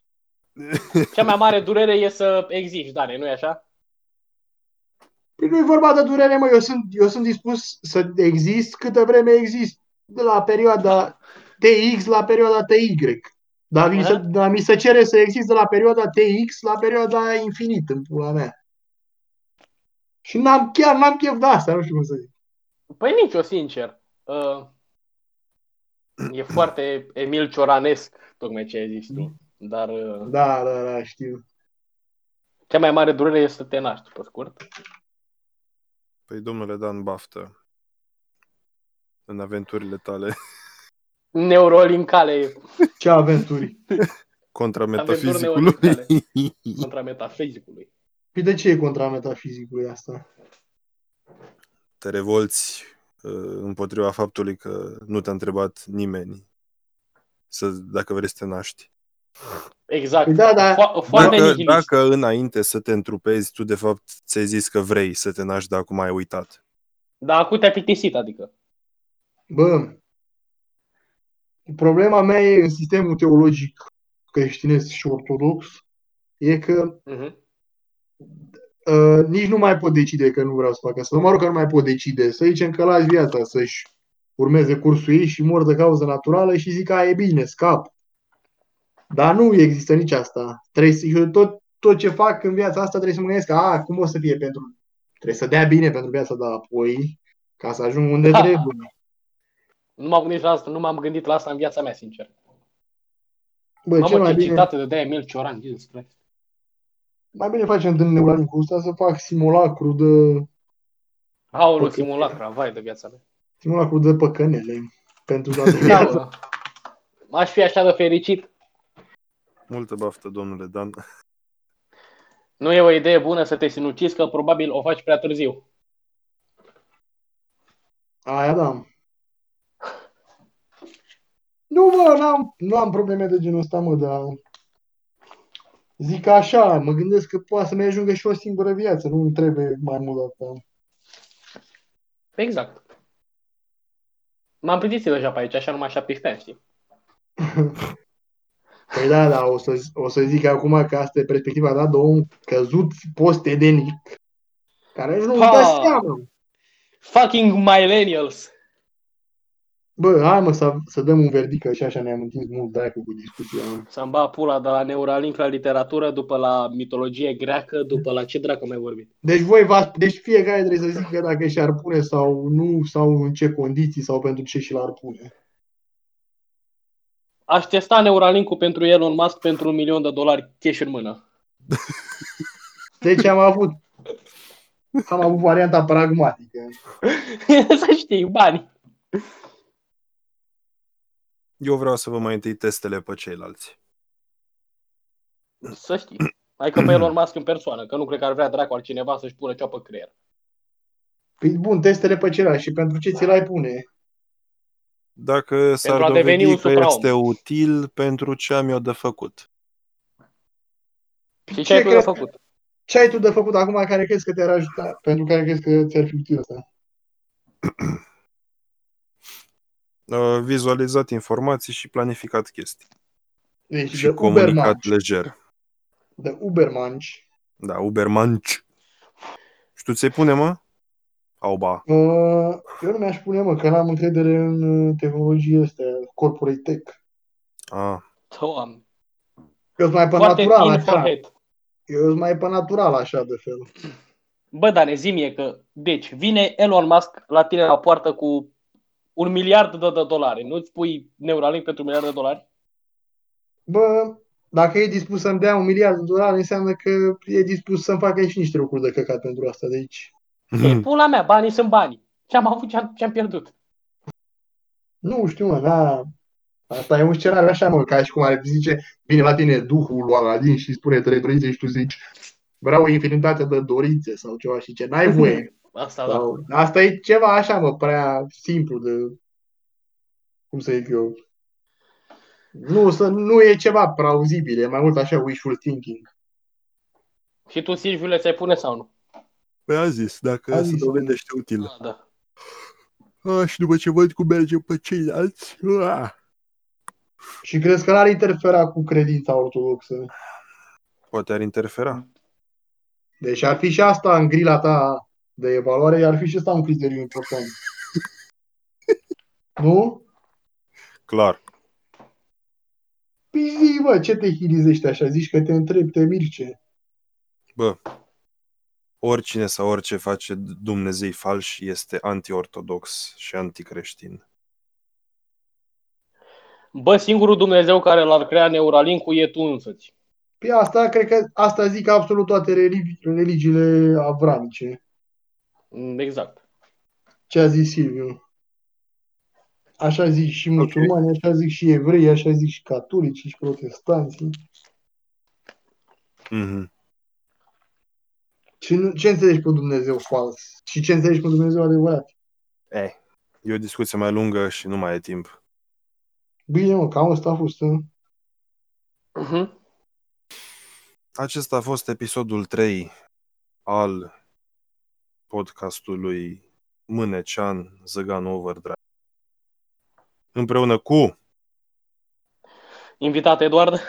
Cea mai mare durere e să existi, Dane, nu-i așa? Păi nu e vorba de durere, mă, eu sunt, eu sunt dispus să exist câtă vreme exist. De la perioada TX la perioada TY. Dar mi, se, Aha. dar mi se cere să exist de la perioada TX la perioada infinit în pula mea. Și n-am, chiar n-am chef de asta, nu știu cum să zic. Păi nici eu, sincer. Uh, e foarte Emil Cioranesc, tocmai ce ai zis tu. Dar uh, Da, da, da, știu. cea mai mare durere e să te naști, pe scurt. Păi domnule Dan Baftă, în aventurile tale Neurolincale Ce aventuri. contra Aventuri metafizicului. neoliberale. (laughs) contra metafizicului. Păi de ce e contra metafizicului asta? Te revolți uh, împotriva faptului că nu te-a întrebat nimeni să, dacă vrei să te naști. Exact. Păi da, da. Fo- foarte Dacă, nihilist. dacă înainte să te întrupezi, tu de fapt ți-ai zis că vrei să te naști, dar acum ai uitat. Dar acum te-ai plictisit, adică. Bă, problema mea e în sistemul teologic creștinesc și ortodox, e că Uh-huh. uh, nici nu mai pot decide că nu vreau să fac asta. Mă rog că nu mai pot decide. Să zicem că las viața să-și urmeze cursul ei și mor de cauză naturală și zic că e bine, scap. Dar nu există nici asta. Trebuie să, eu tot, tot ce fac în viața asta trebuie să mă gândesc că a, cum o să fie pentru... Trebuie să dea bine pentru viața de apoi ca să ajung unde Da. (laughs) trebuie. Nu m-am gândit la asta, nu m-am gândit la asta în viața mea, sincer. Bă, ce Mamă, mai ce bine, citate de de Emil Cioran, Jesus Christ. mai bine facem din Neuralincul ăsta să fac simulacru de, Aoleu, Ok. simulacra, vai de viața mea. simulacru de păcănele pentru toată Da, (laughs) viața. mă. Aș fi așa de fericit. Multă baftă, domnule Dan. Nu e o idee bună să te sinucizi, că probabil o faci prea târziu. Aia da. Nu, mă, n-am, nu am probleme de genul ăsta, mă, dar zic așa, mă gândesc că poate să-mi ajungă și o singură viață, nu trebuie mai mult asta. Exact. M-am plictisit deja pe aici, așa numai 17 ani, știi? (laughs) Păi da, da, o să, o să zic acum că asta e perspectiva da, de un căzut post-edenic, care nu-și Ha! dă seama. Fucking millennials! Bă, hai mă să, să dăm un verdict, că și așa ne-am întins mult dracu cu discuția. mă. Să-mi ba pula de la Neuralink la literatură, după la mitologie greacă, după la ce dracu mai vorbit. Deci voi v deci fiecare trebuie să zică dacă și-ar pune sau nu, sau în ce condiții, sau pentru ce și l-ar pune. Aș testa Neuralink-ul pentru Elon Musk pentru un milion de dolari cash în mână. (laughs) Deci am avut am avut varianta pragmatică. (laughs) să știi, bani. Eu vreau să vă mai întâi testele pe ceilalți. Să știi. Hai că pe Elon Musk în persoană, că nu cred că ar vrea dracu altcineva să-și pună cea pe creier. Păi bun, testele pe celălalt și pentru ce ți l-ai pune? Dacă s-ar a deveni dovedi un că supraom. este util pentru ce am eu de făcut. Și Ce ce ai tu de crezi? făcut? Ce ai tu de făcut acum care crezi că te-ar ajuta? Pentru care crezi că ți-ar fi util asta? (clears throat) Uh, Vizualizat informații și planificat chestii. Deci Și de comunicat Ubermanci. lejer. De Ubermanci. Da, Ubermanci. Și tu ți-ai pune, mă? Au ba. Uh, eu nu mi-aș pune, mă, că n-am încredere în uh, tehnologie astea, corporate tech. Ah. Doamne. Eu sunt mai pe Foarte natural, in așa. for head. Eu sunt mai pe natural, așa, de fel. Bă, Dane, zi mie că, deci, vine Elon Musk la tine la poartă cu un miliard de, de dolari. Nu-ți pui Neuralink pentru un miliard de dolari? Bă, dacă e dispus să-mi dea un miliard de dolari, înseamnă că e dispus să-mi facă și niște lucruri de căcat pentru asta. Deci, E, pula mea, banii sunt banii. Ce am avut, ce am, ce am pierdut. nu știu, mă, da. Asta e un scenariu așa, mă, ca și cum ar zice, vine la tine duhul lui Aladin și spune trei dorințe și tu zici, vreau o infinitate de dorințe sau ceva și ce, n-ai voie. Asta da. Sau, asta e ceva așa, mă, prea simplu de, cum să zic eu, nu, să, nu e ceva plauzibil, e mai mult așa wishful thinking. Și tu, Silviule, ți-ai pune sau nu? Păi a zis, dacă A se zis, dovedește util. Ah, da. A, și după ce văd cum merge pe ceilalți, a, Și crezi că n-ar interfera cu credința ortodoxă? poate ar interfera. Deci ar fi și asta în grila ta de evaluare, ar fi și asta un criteriu important. nu? Clar. Păi zi, bă, ce te hilizești așa? Zici că te întrebi, te mirce. Bă, oricine sau orice face Dumnezei falși este anti-ortodox și anticreștin. Bă, singurul Dumnezeu care l-ar crea Neuralink-ul e tu însăți. Păi asta, cred că asta zic absolut toate religi- religiile avramice. Mm, Exact. Ce a zis Silviu. Așa zic și musulmani, așa zic și evrei, așa zic și catolici și protestanții. Mhm. Ce, nu- ce înțelegi pe Dumnezeu fals? Și ce înțelegi pe Dumnezeu adevărat? Eh, e o discuție mai lungă și nu mai e timp. Bine, mă, cam asta a fost. Ă? Mhm. Acesta a fost episodul 3 al podcastului Mânecean Zăgan Overdrive. Împreună cu, Invitat Eduard.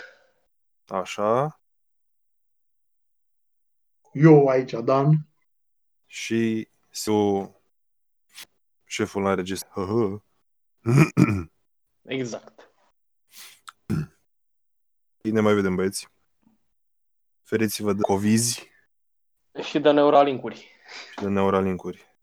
așa, Eu aici, Dan. și Siu, șeful la registru. Hă-hă. (clears throat) Exact. Ne mai vedem, băieți. Feriți-vă de covizi Și de Neuralink-uri. Și de neuralinkuri.